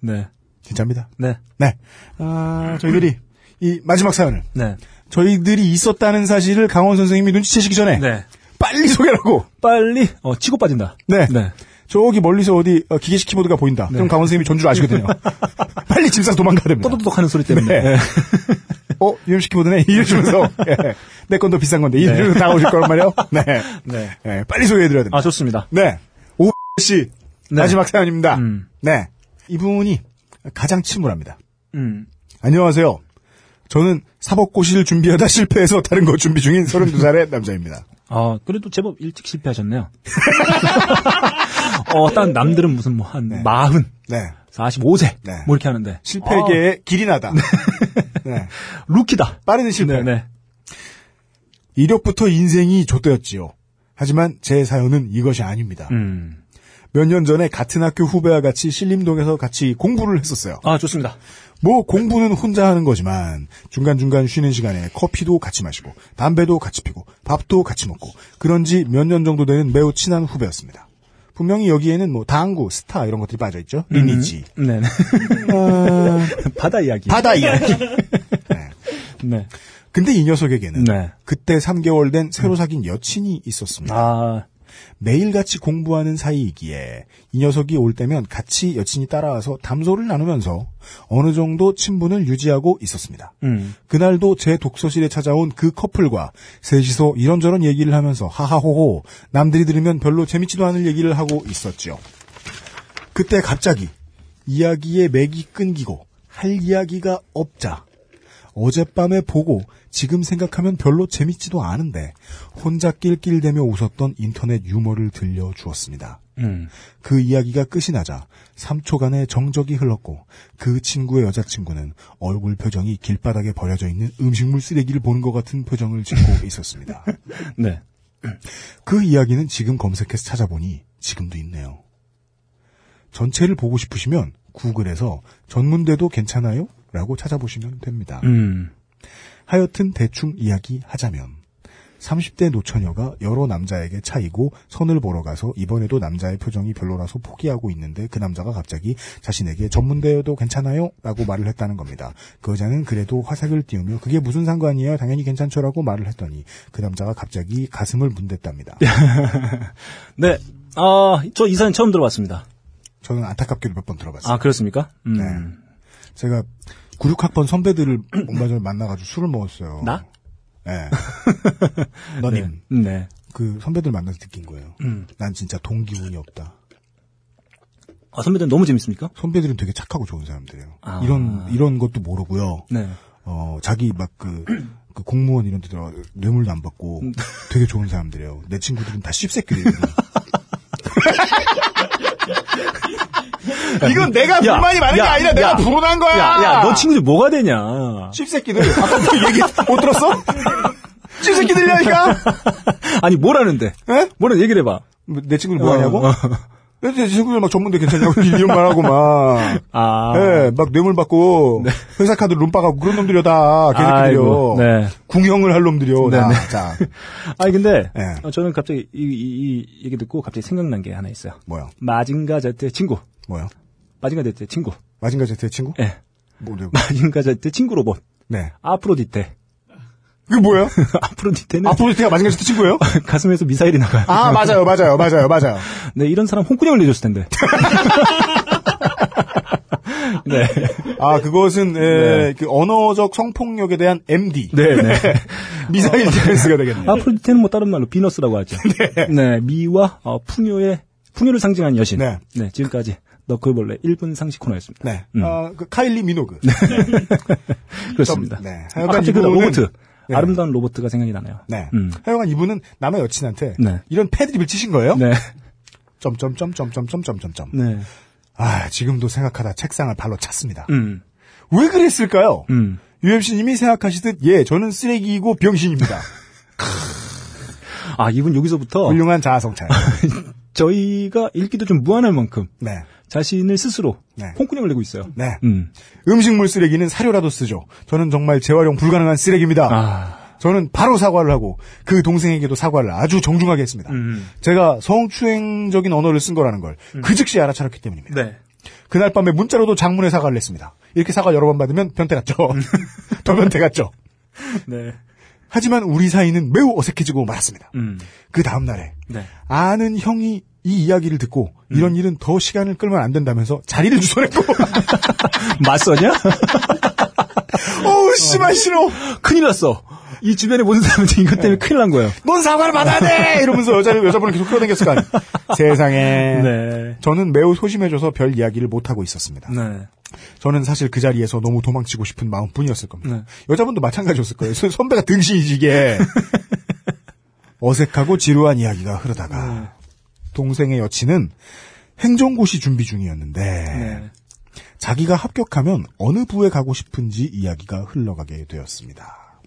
네. 진짜입니다. 네. 네, 아, 저희들이 이 마지막 사연을 네. 저희들이 있었다는 사실을 강원 선생님이 눈치채시기 전에 네. 빨리 소개하고 빨리 어, 치고 빠진다. 네. 네. 저기 멀리서 어디 어, 기계식 키보드가 보인다. 그럼 강원 선생님이 전줄 아시거든요. 빨리 짐 싸서 도망가야 됩니다. 또도독 하는 소리 때문에. 네. 네. 어, UMC 키보드네? 이러시면서, 예. 내 건더 비싼 건데, 이러면서 다가오실 거란 말이에요? 네. 네. 예, 빨리 소개해드려야 됩니다. 아, 좋습니다. 네. 오씨 네. 마지막 사연입니다. 음. 네. 이분이 가장 침울합니다. 음. 안녕하세요. 저는 사법고시를 준비하다 실패해서 다른 거 준비 중인 32살의 남자입니다. 아, 그래도 제법 일찍 실패하셨네요. 어, 딴 남들은 무슨 뭐한 마흔, 네. 45세 네. 뭐 이렇게 하는데 실패계의 길이 나다. 네. 아, 루키다. 빠른 실패. 네, 네. 이력부터 인생이 좆되었지요. 하지만 제 사연은 이것이 아닙니다. 음. 몇 년 전에 같은 학교 후배와 같이 신림동에서 같이 공부를 했었어요. 아, 좋습니다. 뭐 공부는 혼자 하는 거지만 중간중간 쉬는 시간에 커피도 같이 마시고 담배도 같이 피고 밥도 같이 먹고 그런 지 몇 년 정도 되는 매우 친한 후배였습니다. 분명히 여기에는 뭐 당구, 스타 이런 것들이 빠져 있죠. 리니지, 네. 네. 어, 바다 이야기. 바다 이야기. 네. 근데 이 녀석에게는 네. 그때 3개월 된 새로 사귄 여친이 있었습니다. 아, 매일같이 공부하는 사이이기에 이 녀석이 올 때면 같이 여친이 따라와서 담소를 나누면서 어느 정도 친분을 유지하고 있었습니다. 음. 그날도 제 독서실에 찾아온 그 커플과 셋이서 이런저런 얘기를 하면서 하하호호 남들이 들으면 별로 재밌지도 않을 얘기를 하고 있었죠. 그때 갑자기 이야기의 맥이 끊기고 할 이야기가 없자 어젯밤에 보고 지금 생각하면 별로 재밌지도 않은데 혼자 낄낄대며 웃었던 인터넷 유머를 들려주었습니다. 음. 그 이야기가 끝이 나자 3초간의 정적이 흘렀고 그 친구의 여자친구는 얼굴 표정이 길바닥에 버려져 있는 음식물 쓰레기를 보는 것 같은 표정을 짓고 있었습니다. 네. 그 이야기는 지금 검색해서 찾아보니 지금도 있네요. 전체를 보고 싶으시면 구글에서 전문대도 괜찮아요? 라고 찾아보시면 됩니다. 음. 하여튼 대충 이야기하자면 30대 노처녀가 여러 남자에게 차이고 선을 보러 가서 이번에도 남자의 표정이 별로라서 포기하고 있는데 그 남자가 갑자기 자신에게 전문대여도 괜찮아요? 라고 말을 했다는 겁니다. 그 여자는 그래도 화색을 띄우며 그게 무슨 상관이에요? 당연히 괜찮죠라고 말을 했더니 그 남자가 갑자기 가슴을 문댔답니다. 네. 아, 저 이 사연 처음 들어봤습니다. 저는 안타깝게도 몇 번 들어봤어요. 아, 그렇습니까? 음. 네. 제가 96학번 선배들을 얼마 전에 만나가지고 술을 먹었어요. 나? 네. 너님. 네. 네. 그 선배들 만나서 느낀 거예요. 음. 난 진짜 동기운이 없다. 아, 선배들 너무 재밌습니까? 선배들은 되게 착하고 좋은 사람들이에요. 아. 이런 이런 것도 모르고요. 네. 어 자기 막 그 그 공무원 이런 데 들어 뇌물도 안 받고 음. 되게 좋은 사람들이에요. 내 친구들은 다 씹새끼들이에요. 이건 내가 야, 불만이 많은 게 야, 아니라 야. 내가 불온한 거야. 야, 야, 너 친구들 뭐가 되냐? 씹새끼들. 아까 얘기 못 들었어? 씹새끼들이라니까. 아니, 뭐라는데? 에? 뭐라 얘기를 해봐. 뭐, 내 친구들 뭐 하냐고? 어, 어. 내 친구들 막 전문대 괜찮냐고 이런 말하고 막. 아. 예, 막 뇌물 받고 회사 카드 룸 빠가고 그런 놈들이요 다 개새끼들이요. 네. 궁형을 할 놈들이요. 다. 네, 자, 아니, 근데, 네. 어, 저는 갑자기 이, 이, 이 얘기 듣고 갑자기 생각난 게 하나 있어요. 뭐야? 마징가 제트의 친구. 뭐야? 마징가 제트의 친구. 마징가 제트의 친구? 예. 뭐, 네. 마징가 제트 친구 로봇. 네. 아프로디테. 그게 뭐예요? 아프로디테는 아프로디테가 마징가 제트 친구예요? 가슴에서 미사일이 나가요. 아, 맞아요, 맞아요, 맞아요, 맞아요. 네, 이런 사람 홍군형을 내줬을 텐데. 네. 아, 그것은, 에, 그 언어적 성폭력에 대한 MD. 네, 네. 미사일 디펜스가 되겠네요. 아프로디테는 뭐 다른 말로 비너스라고 하죠. 네. 미와 어, 풍요의, 풍요를 상징하는 여신. 네. 지금까지 너클볼레 1분 상식 코너였습니다. 네. 음. 어, 그 카일리 미노그. 그렇습니다. 좀, 네. 아, 하여간 갑자기 그 로보트. 네. 아름다운 로보트가 생각이 나네요. 네. 음. 하여간 이분은 남의 여친한테 네. 이런 패드립을 치신 거예요? 네. 점점점점점점점점. 네. 아, 지금도 생각하다 책상을 발로 찼습니다. 음. 왜 그랬을까요? 음. UMC님이 생각하시듯, 예, 저는 쓰레기이고 병신입니다. 아, 이분 여기서부터 훌륭한 자아성찰. 저희가 읽기도 좀 무한할 만큼 네. 자신을 스스로 네. 홍군형을 내고 있어요. 네. 음. 음식물 쓰레기는 사료라도 쓰죠. 저는 정말 재활용 불가능한 쓰레기입니다. 아. 저는 바로 사과를 하고 그 동생에게도 사과를 아주 정중하게 했습니다. 음. 제가 성추행적인 언어를 쓴 거라는 걸그 즉시 알아차렸기 때문입니다. 네. 그날 밤에 문자로도 장문의 사과를 했습니다. 이렇게 사과 여러 번 받으면 변태 같죠? 더 변태 같죠? 네. 하지만 우리 사이는 매우 어색해지고 말았습니다. 음. 그 다음 날에 네. 아는 형이 이 이야기를 듣고 이런 일은 더 시간을 끌면 안 된다면서 자리를 주선했고 맞서냐? 어우 씨발 싫어 큰일 났어. 이 주변에 모든 사람들이 이것 때문에 큰일 난 거예요. 넌 사과를 받아야 돼 이러면서 여자를 여자분을 계속 끌어당겼을 거 아니에요 세상에 네. 저는 매우 소심해져서 별 이야기를 못하고 있었습니다 네. 저는 사실 그 자리에서 너무 도망치고 싶은 마음뿐이었을 겁니다 네. 여자분도 마찬가지였을 거예요 선- 선배가 등신이지게 어색하고 지루한 이야기가 흐르다가 동생의 여친은 행정고시 준비 중이었는데 네. 자기가 합격하면 어느 부에 가고 싶은지 이야기가 흘러가게 되었습니다.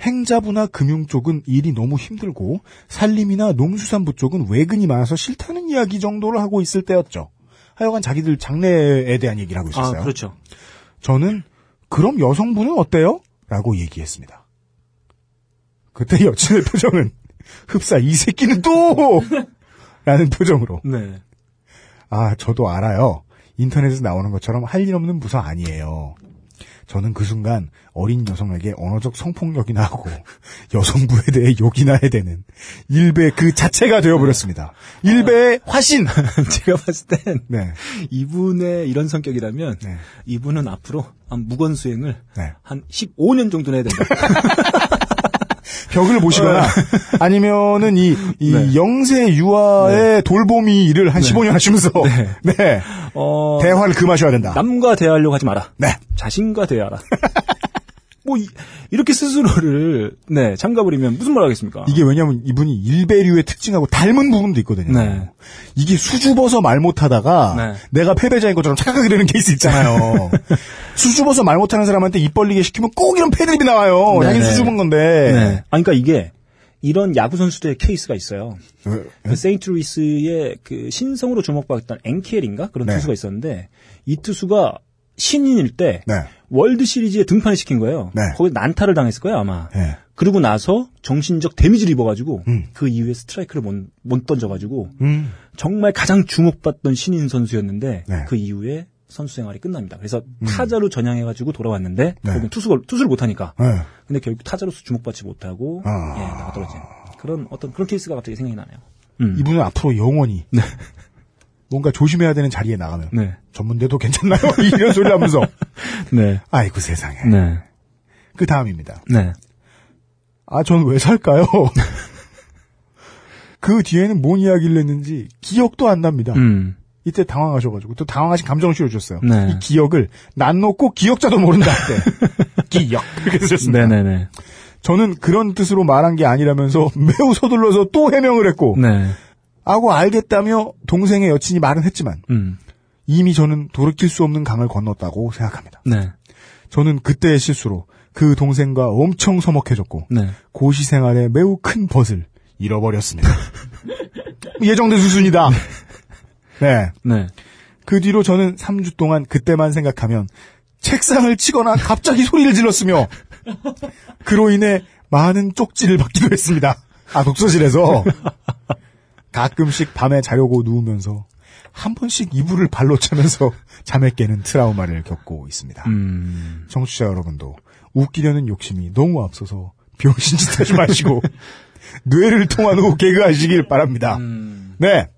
행자부나 금융 쪽은 일이 너무 힘들고 산림이나 농수산부 쪽은 외근이 많아서 싫다는 이야기 정도를 하고 있을 때였죠. 하여간 자기들 장래에 대한 얘기를 하고 아, 있었어요. 그렇죠. 저는 그럼 여성분은 어때요? 라고 얘기했습니다. 그때 여친의 표정은 흡사 이 새끼는 또 라는 표정으로 네. 아 저도 알아요. 인터넷에서 나오는 것처럼 할 일 없는 부서 아니에요. 저는 그 순간 어린 여성에게 언어적 성폭력이나 하고 여성부에 대해 욕이나 해야 되는 일베 그 자체가 되어버렸습니다. 일베의 화신! 제가 봤을 땐 네. 이분의 이런 성격이라면 네. 이분은 앞으로 한 무건 수행을 네. 한 15년 정도 해야 된다. 벽을 보시거나 아니면은 이, 이 네. 영세 유아의 돌보미 일을 한 15년 하시면서 네. 어, 대화를 금하셔야 된다. 남과 대화하려고 하지 마라. 네. 자신과 대화하라. 뭐 이, 렇게 스스로를 네 장가버리면 무슨 말 하겠습니까? 이게 왜냐면 이분이 일베류의 특징하고 닮은 부분도 있거든요. 네. 이게 수줍어서 말 못하다가 네. 내가 패배자인 것처럼 착각하게 되는 케이스 있잖아요. 수줍어서 말 못하는 사람한테 입 벌리게 시키면 꼭 이런 패드립이 나와요. 네, 자기 네. 수줍은 건데. 네. 아, 그러니까 이게 이런 야구 선수들의 케이스가 있어요. 네. 그 세인트루이스의 그 신성으로 주목받았던 엔키엘인가 그런 네. 투수가 있었는데 이 투수가 신인일 때 네. 월드 시리즈에 등판을 시킨 거예요. 네. 거기 난타를 당했을 거예요 아마. 네. 그러고 나서 정신적 데미지를 입어가지고 음. 그 이후에 스트라이크를 못, 못 던져가지고 음. 정말 가장 주목받던 신인 선수였는데 네. 음. 그 이후에 선수 생활이 끝납니다. 그래서 타자로 전향해가지고 돌아왔는데 네. 결국 투수가 투수를 못하니까 네. 근데 결국 타자로서 주목받지 못하고 아. 예, 나가 떨어진 그런 어떤 그런 케이스가 갑자기 생각이 나네요. 음. 이분은 앞으로 영원히 뭔가 조심해야 되는 자리에 나가면 네. 전문대도 괜찮나요? 이런 소리 하면서 네. 아이고 세상에. 네. 그 다음입니다. 네. 아, 전 왜 살까요? 그 뒤에는 뭔 이야기를 했는지 기억도 안 납니다. 음. 이때 당황하셔가지고 또 당황하신 감정을 실어주셨어요. 네. 이 기억을 난 놓고 기억자도 모른다 때 기억 그렇게 쓰셨습니다. 네네네. 저는 그런 뜻으로 말한 게 아니라면서 매우 서둘러서 또 해명을 했고 네. 하고 알겠다며 동생의 여친이 말은 했지만 음. 이미 저는 돌이킬 수 없는 강을 건넜다고 생각합니다. 네. 저는 그때의 실수로 그 동생과 엄청 서먹해졌고 네. 고시 생활에 매우 큰 벗을 잃어버렸습니다. 예정된 수순이다. 네. 네. 그 뒤로 저는 3주 동안 그때만 생각하면 책상을 치거나 갑자기 소리를 질렀으며 그로 인해 많은 쪽지를 받기도 했습니다. 아, 독서실에서. 가끔씩 밤에 자려고 누우면서 한 번씩 이불을 발로 차면서 잠에 깨는 트라우마를 겪고 있습니다. 음. 청취자 여러분도 웃기려는 욕심이 너무 앞서서 병신 짓 하지 마시고 뇌를 통한 후 개그하시길 바랍니다. 음. 네.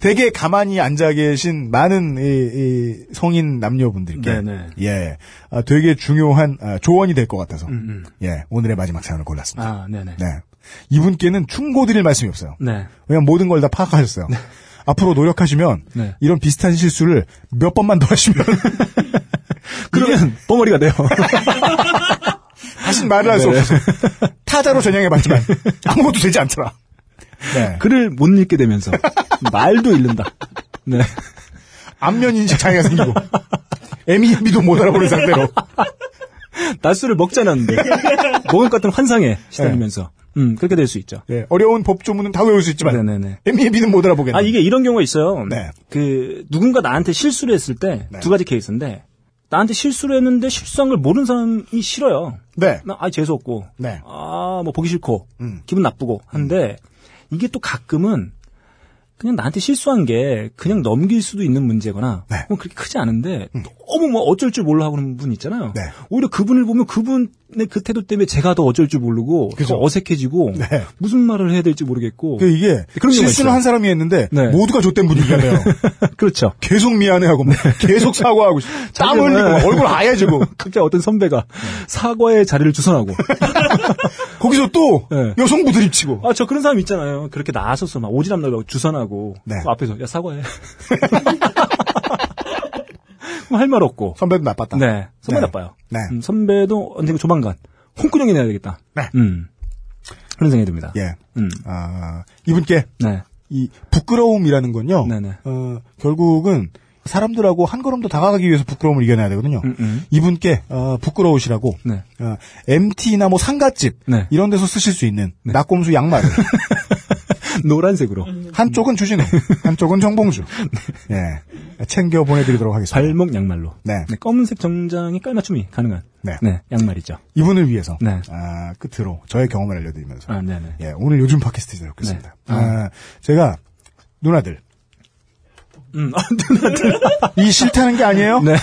되게 가만히 앉아 계신 많은 이, 이 성인 남녀분들께 네네. 예, 아, 되게 중요한 아, 조언이 될 것 같아서 음, 음. 예, 오늘의 마지막 사연을 골랐습니다. 아, 네네. 네. 이분께는 충고드릴 말씀이 없어요. 네. 왜냐면 모든 걸 다 파악하셨어요. 앞으로 노력하시면 네. 이런 비슷한 실수를 몇 번만 더 하시면 그러면 벙어리가 돼요. 다신 말을 할수 네. 없어서 타자로 전향해봤지만 아무것도 되지 않더라. 네. 글을 못 읽게 되면서 말도 잃는다. 네. 안면 인식 장애가 생기고 에미에미도 못 알아보는 상태로 낮술을 먹지 않았는데 먹을 것 같은 환상에 시달리면서 음 그렇게 될 수 있죠. 예, 어려운 법조문은 다 외울 수 있지만 네네네. 에미에미는 못 알아보겠네. 아 이게 이런 경우가 있어요. 네. 그 누군가 나한테 실수를 했을 때두 네. 가지 케이스인데 나한테 실수를 했는데 실수한 걸 모르는 사람이 싫어요. 네. 나, 아, 재수 없고. 네. 아, 뭐, 보기 싫고. 음. 기분 나쁘고. 한데, 이게 또 가끔은, 그냥 나한테 실수한 게 그냥 넘길 수도 있는 문제거나, 네. 음. 뭐 그렇게 크지 않은데, 너무 뭐 어쩔 줄 몰라 하는 분 있잖아요. 네. 오히려 그분을 보면 그분의 그 태도 때문에 제가 더 어쩔 줄 모르고, 그죠. 더 어색해지고, 네. 무슨 말을 해야 될지 모르겠고. 그 이게 실수는 있어요. 한 사람이 했는데 네. 모두가 좆된 분위기잖아요. 그렇죠. 계속 미안해하고 막 계속 사과하고 땀 흘리고 막 얼굴 하얘지고 갑자기 어떤 선배가 사과의 자리를 주선하고, 거기서 또 네. 여성부 드립치고 아, 저 그런 사람 있잖아요. 그렇게 나서서 막 오지랖 넓고 주선하고 네. 그 앞에서 야 사과해. 뭐할말 없고. 선배도 나빴다. 네. 선배 네. 나빠요. 네. 음, 선배도 언젠가 조만간 홍군형이 내야 되겠다. 네. 음. 그런 생각이 듭니다. 예. 음. 아, 이분께 네. 이 부끄러움이라는 건요. 네네. 어, 결국은 사람들하고 한 걸음 더 다가가기 위해서 부끄러움을 이겨내야 되거든요. 음, 음. 이분께 어, 부끄러우시라고 네. 어, MT나 뭐 상가집 네. 이런 데서 쓰실 수 있는 낙곰수 양말을 노란색으로 한쪽은 주진우, 한쪽은 정봉주. 예, 챙겨 보내드리도록 하겠습니다. 발목 양말로. 네. 검은색 정장에 깔맞춤이 가능한 네. 양말이죠. 이분을 위해서 네. 아, 끝으로 저의 경험을 알려드리면서 아, 네네. 예, 오늘 요즘 팟캐스트 시작했습니다. 네. 아, 제가 누나들 음, 아, 누나들. 이 싫다는 게 아니에요? 네.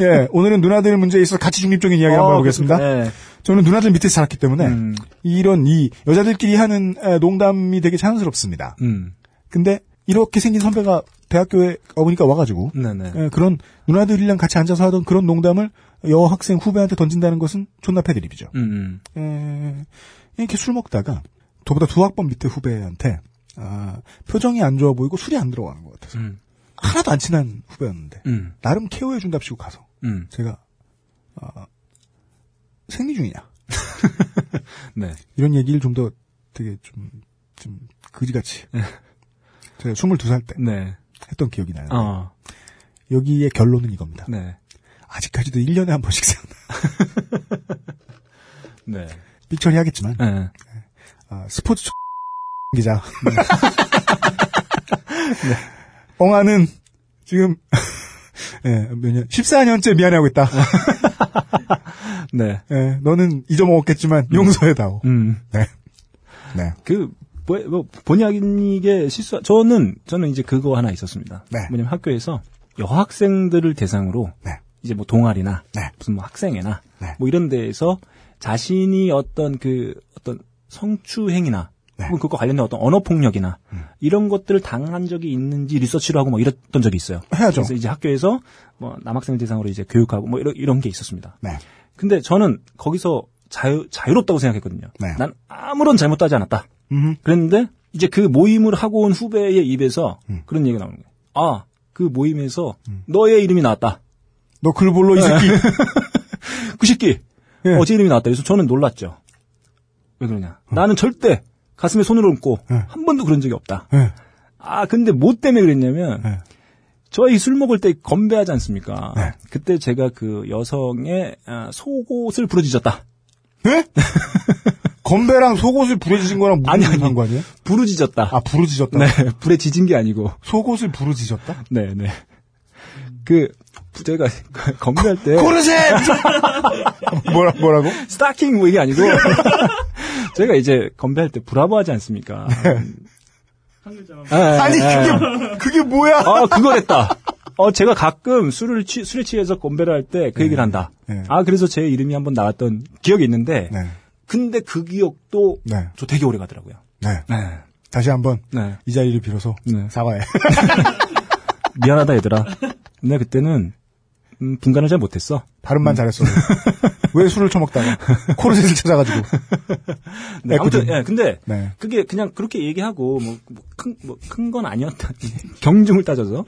예, 오늘은 누나들 문제에 있어서 가치 중립적인 이야기 한번 어, 해보겠습니다. 네. 저는 누나들 밑에서 자랐기 때문에 음. 이런 이 여자들끼리 하는 에, 농담이 되게 자연스럽습니다. 음. 근데 이렇게 생긴 선배가 대학교에 가보니까 와가지고 네네. 에, 그런 누나들이랑 같이 앉아서 하던 그런 농담을 여학생 후배한테 던진다는 것은 존나 패드립이죠. 음, 음. 에, 이렇게 술 먹다가 저보다 두 학번 밑에 후배한테 아, 표정이 안 좋아 보이고 술이 안 들어가는 것 같아서 음. 하나도 안 친한 후배였는데 음. 나름 케어해 준답시고 가서 음. 제가 아, 생리 중이냐 네. 이런 얘기를 좀 더 되게 좀, 좀, 그지같이. 제가 22살 때 네. 했던 기억이 나요. 어. 여기에 결론은 이겁니다. 네. 아직까지도 1년에 한 번씩 생각나. 네. 삑처리 하겠지만, 네. 아, 스포츠 기자. 엉아는 지금, 예, 몇 년, 14년째 미안해하고 있다. 네. 예, 너는 잊어먹었겠지만 용서해다오. 음. 네. 네. 그, 뭐, 뭐, 본의 아니게 실수, 저는, 저는 이제 그거 하나 있었습니다. 네. 뭐냐면 학교에서 여학생들을 대상으로, 네. 이제 뭐 동아리나, 네. 무슨 뭐 학생회나, 네. 뭐 이런 데에서 자신이 어떤 그, 어떤 성추행이나, 네. 음. 혹은 그거 관련된 어떤 언어 폭력이나, 이런 것들을 당한 적이 있는지 리서치를 하고 뭐 이랬던 적이 있어요. 해야죠. 그래서 이제 학교에서 뭐 남학생을 대상으로 이제 교육하고 뭐 이런, 이런 게 있었습니다. 네. 근데 저는 거기서 자유, 자유롭다고 생각했거든요. 네. 난 아무런 잘못도 하지 않았다. 음, 그랬는데 이제 그 모임을 하고 온 후배의 입에서 음. 그런 얘기가 나오는 거예요. 아, 그 모임에서 너의 이름이 나왔다. 너 글볼로 이 새끼. 그 새끼 예. 어제 이름이 나왔다. 그래서 저는 놀랐죠. 왜 그러냐? 나는 절대 가슴에 손을 얹고 예. 한 번도 그런 적이 없다. 예. 아, 근데 뭐 때문에 그랬냐면 예. 저희 술 먹을 때 건배하지 않습니까? 네. 그때 제가 그 여성의 아, 속옷을 부러지졌다. 예? 건배랑 속옷을 부러지신 거랑 무슨 아니, 아니. 상관이에요? 부르짖었다. 아, 부르짖었다. 네, 불에 지진 게 아니고. 속옷을 부르짖었다? 네, 네. 그 제가 건배할 때 고르셋! 뭐라, 뭐라고? 스타킹 뭐 이게 아니고 제가 이제 건배할 때 브라보 하지 않습니까? 한 글자만. 아, 아, 아니, 아. 그게, 그게 뭐야? 아, 그거랬다. 어, 제가 가끔 술을 취, 술에 취해서 건배를 할 때 그 얘기를 한다. 네. 아, 그래서 제 이름이 한번 나왔던 기억이 있는데, 네. 근데 그 기억도 네. 저 되게 오래 가더라고요. 네. 네. 다시 한번 네. 이 자리를 빌어서 네. 사과해. 미안하다, 얘들아. 근데 그때는, 음, 분간을 잘 못했어. 발음만 잘했어. 왜 술을 처먹다가 코르셋을 찾아가지고. 네. 아무튼, 예, 근데, 네. 그게 그냥 그렇게 얘기하고, 뭐, 뭐 큰, 뭐, 큰건 아니었다. 경중을 따져서.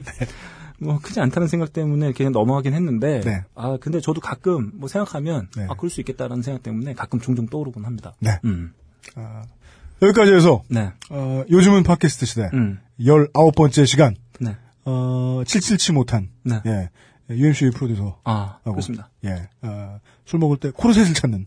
뭐, 크지 않다는 생각 때문에 그냥 넘어가긴 했는데, 네. 아, 근데 저도 가끔 뭐 생각하면, 네. 아, 그럴 수 있겠다라는 생각 때문에 가끔 종종 떠오르곤 합니다. 네. 음. 여기까지 해서 네. 어, 요즘은 팟캐스트 시대 음. 19번째 시간 네. 어, 칠칠치 못한 네. 예. UMC의 프로듀서 아, 하고, 그렇습니다. 예. 어, 술 먹을 때 코르셋을 찾는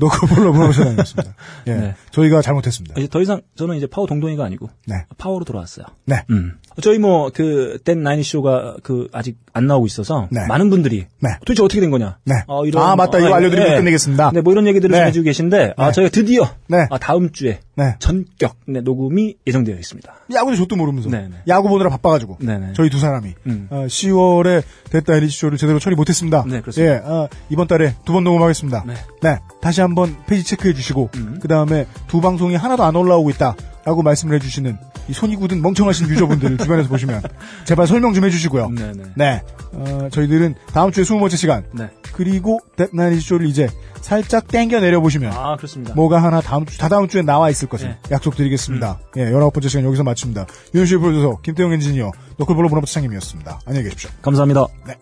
너그 볼러 프로페셔널이었습니다. 예. 네. 저희가 잘못했습니다. 이제 더 이상 저는 이제 파워 동동이가 아니고 네. 파워로 돌아왔어요. 네. 음. 저희 뭐 그댄 나인이 쇼가 그 아직 안 나오고 있어서 네. 많은 분들이 네. 도대체 어떻게 된 거냐? 네. 어, 아, 맞다. 이거 알려드리고 끝내겠습니다. 네, 뭐 이런 얘기들을 네. 좀 해주고 계신데 아 네. 저희가 드디어 네. 아, 다음 주에 네. 전격 네, 녹음이 예정되어 있습니다. 야구도 족도 모르면서 네, 네. 야구 보느라 바빠가지고 네네. 저희 두 사람이 음. 어, 10월에 됐다 에리지 쇼를 제대로 처리 못했습니다. 네, 그렇습니다. 예, 어, 이번 달에 두 번 녹음하겠습니다. 네. 다시 한번 페이지 체크해 주시고 음. 그 다음에 두 방송이 하나도 안 올라오고 있다 라고 말씀을 해주시는 이 손이 굳은 멍청하신 유저분들을 주변에서 보시면 제발 설명 좀 해주시고요. 네네. 네, 어, 저희들은 다음 주에 20번째 시간 네. 그리고 데드나이지 쇼를 이제 살짝 땡겨 내려 보시면 아 그렇습니다. 뭐가 하나 다음 주, 다 다음 주에 나와 있을 것을 네. 약속드리겠습니다. 예, 19번째 시간 여기서 마칩니다. 유현수의 프로듀서, 김태용 엔지니어, 너클볼로 문화부 차장님이었습니다. 안녕히 계십시오. 감사합니다. 네.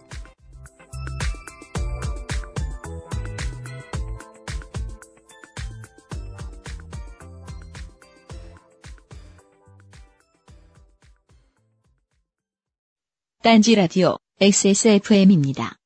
딴지 라디오 XSFM입니다.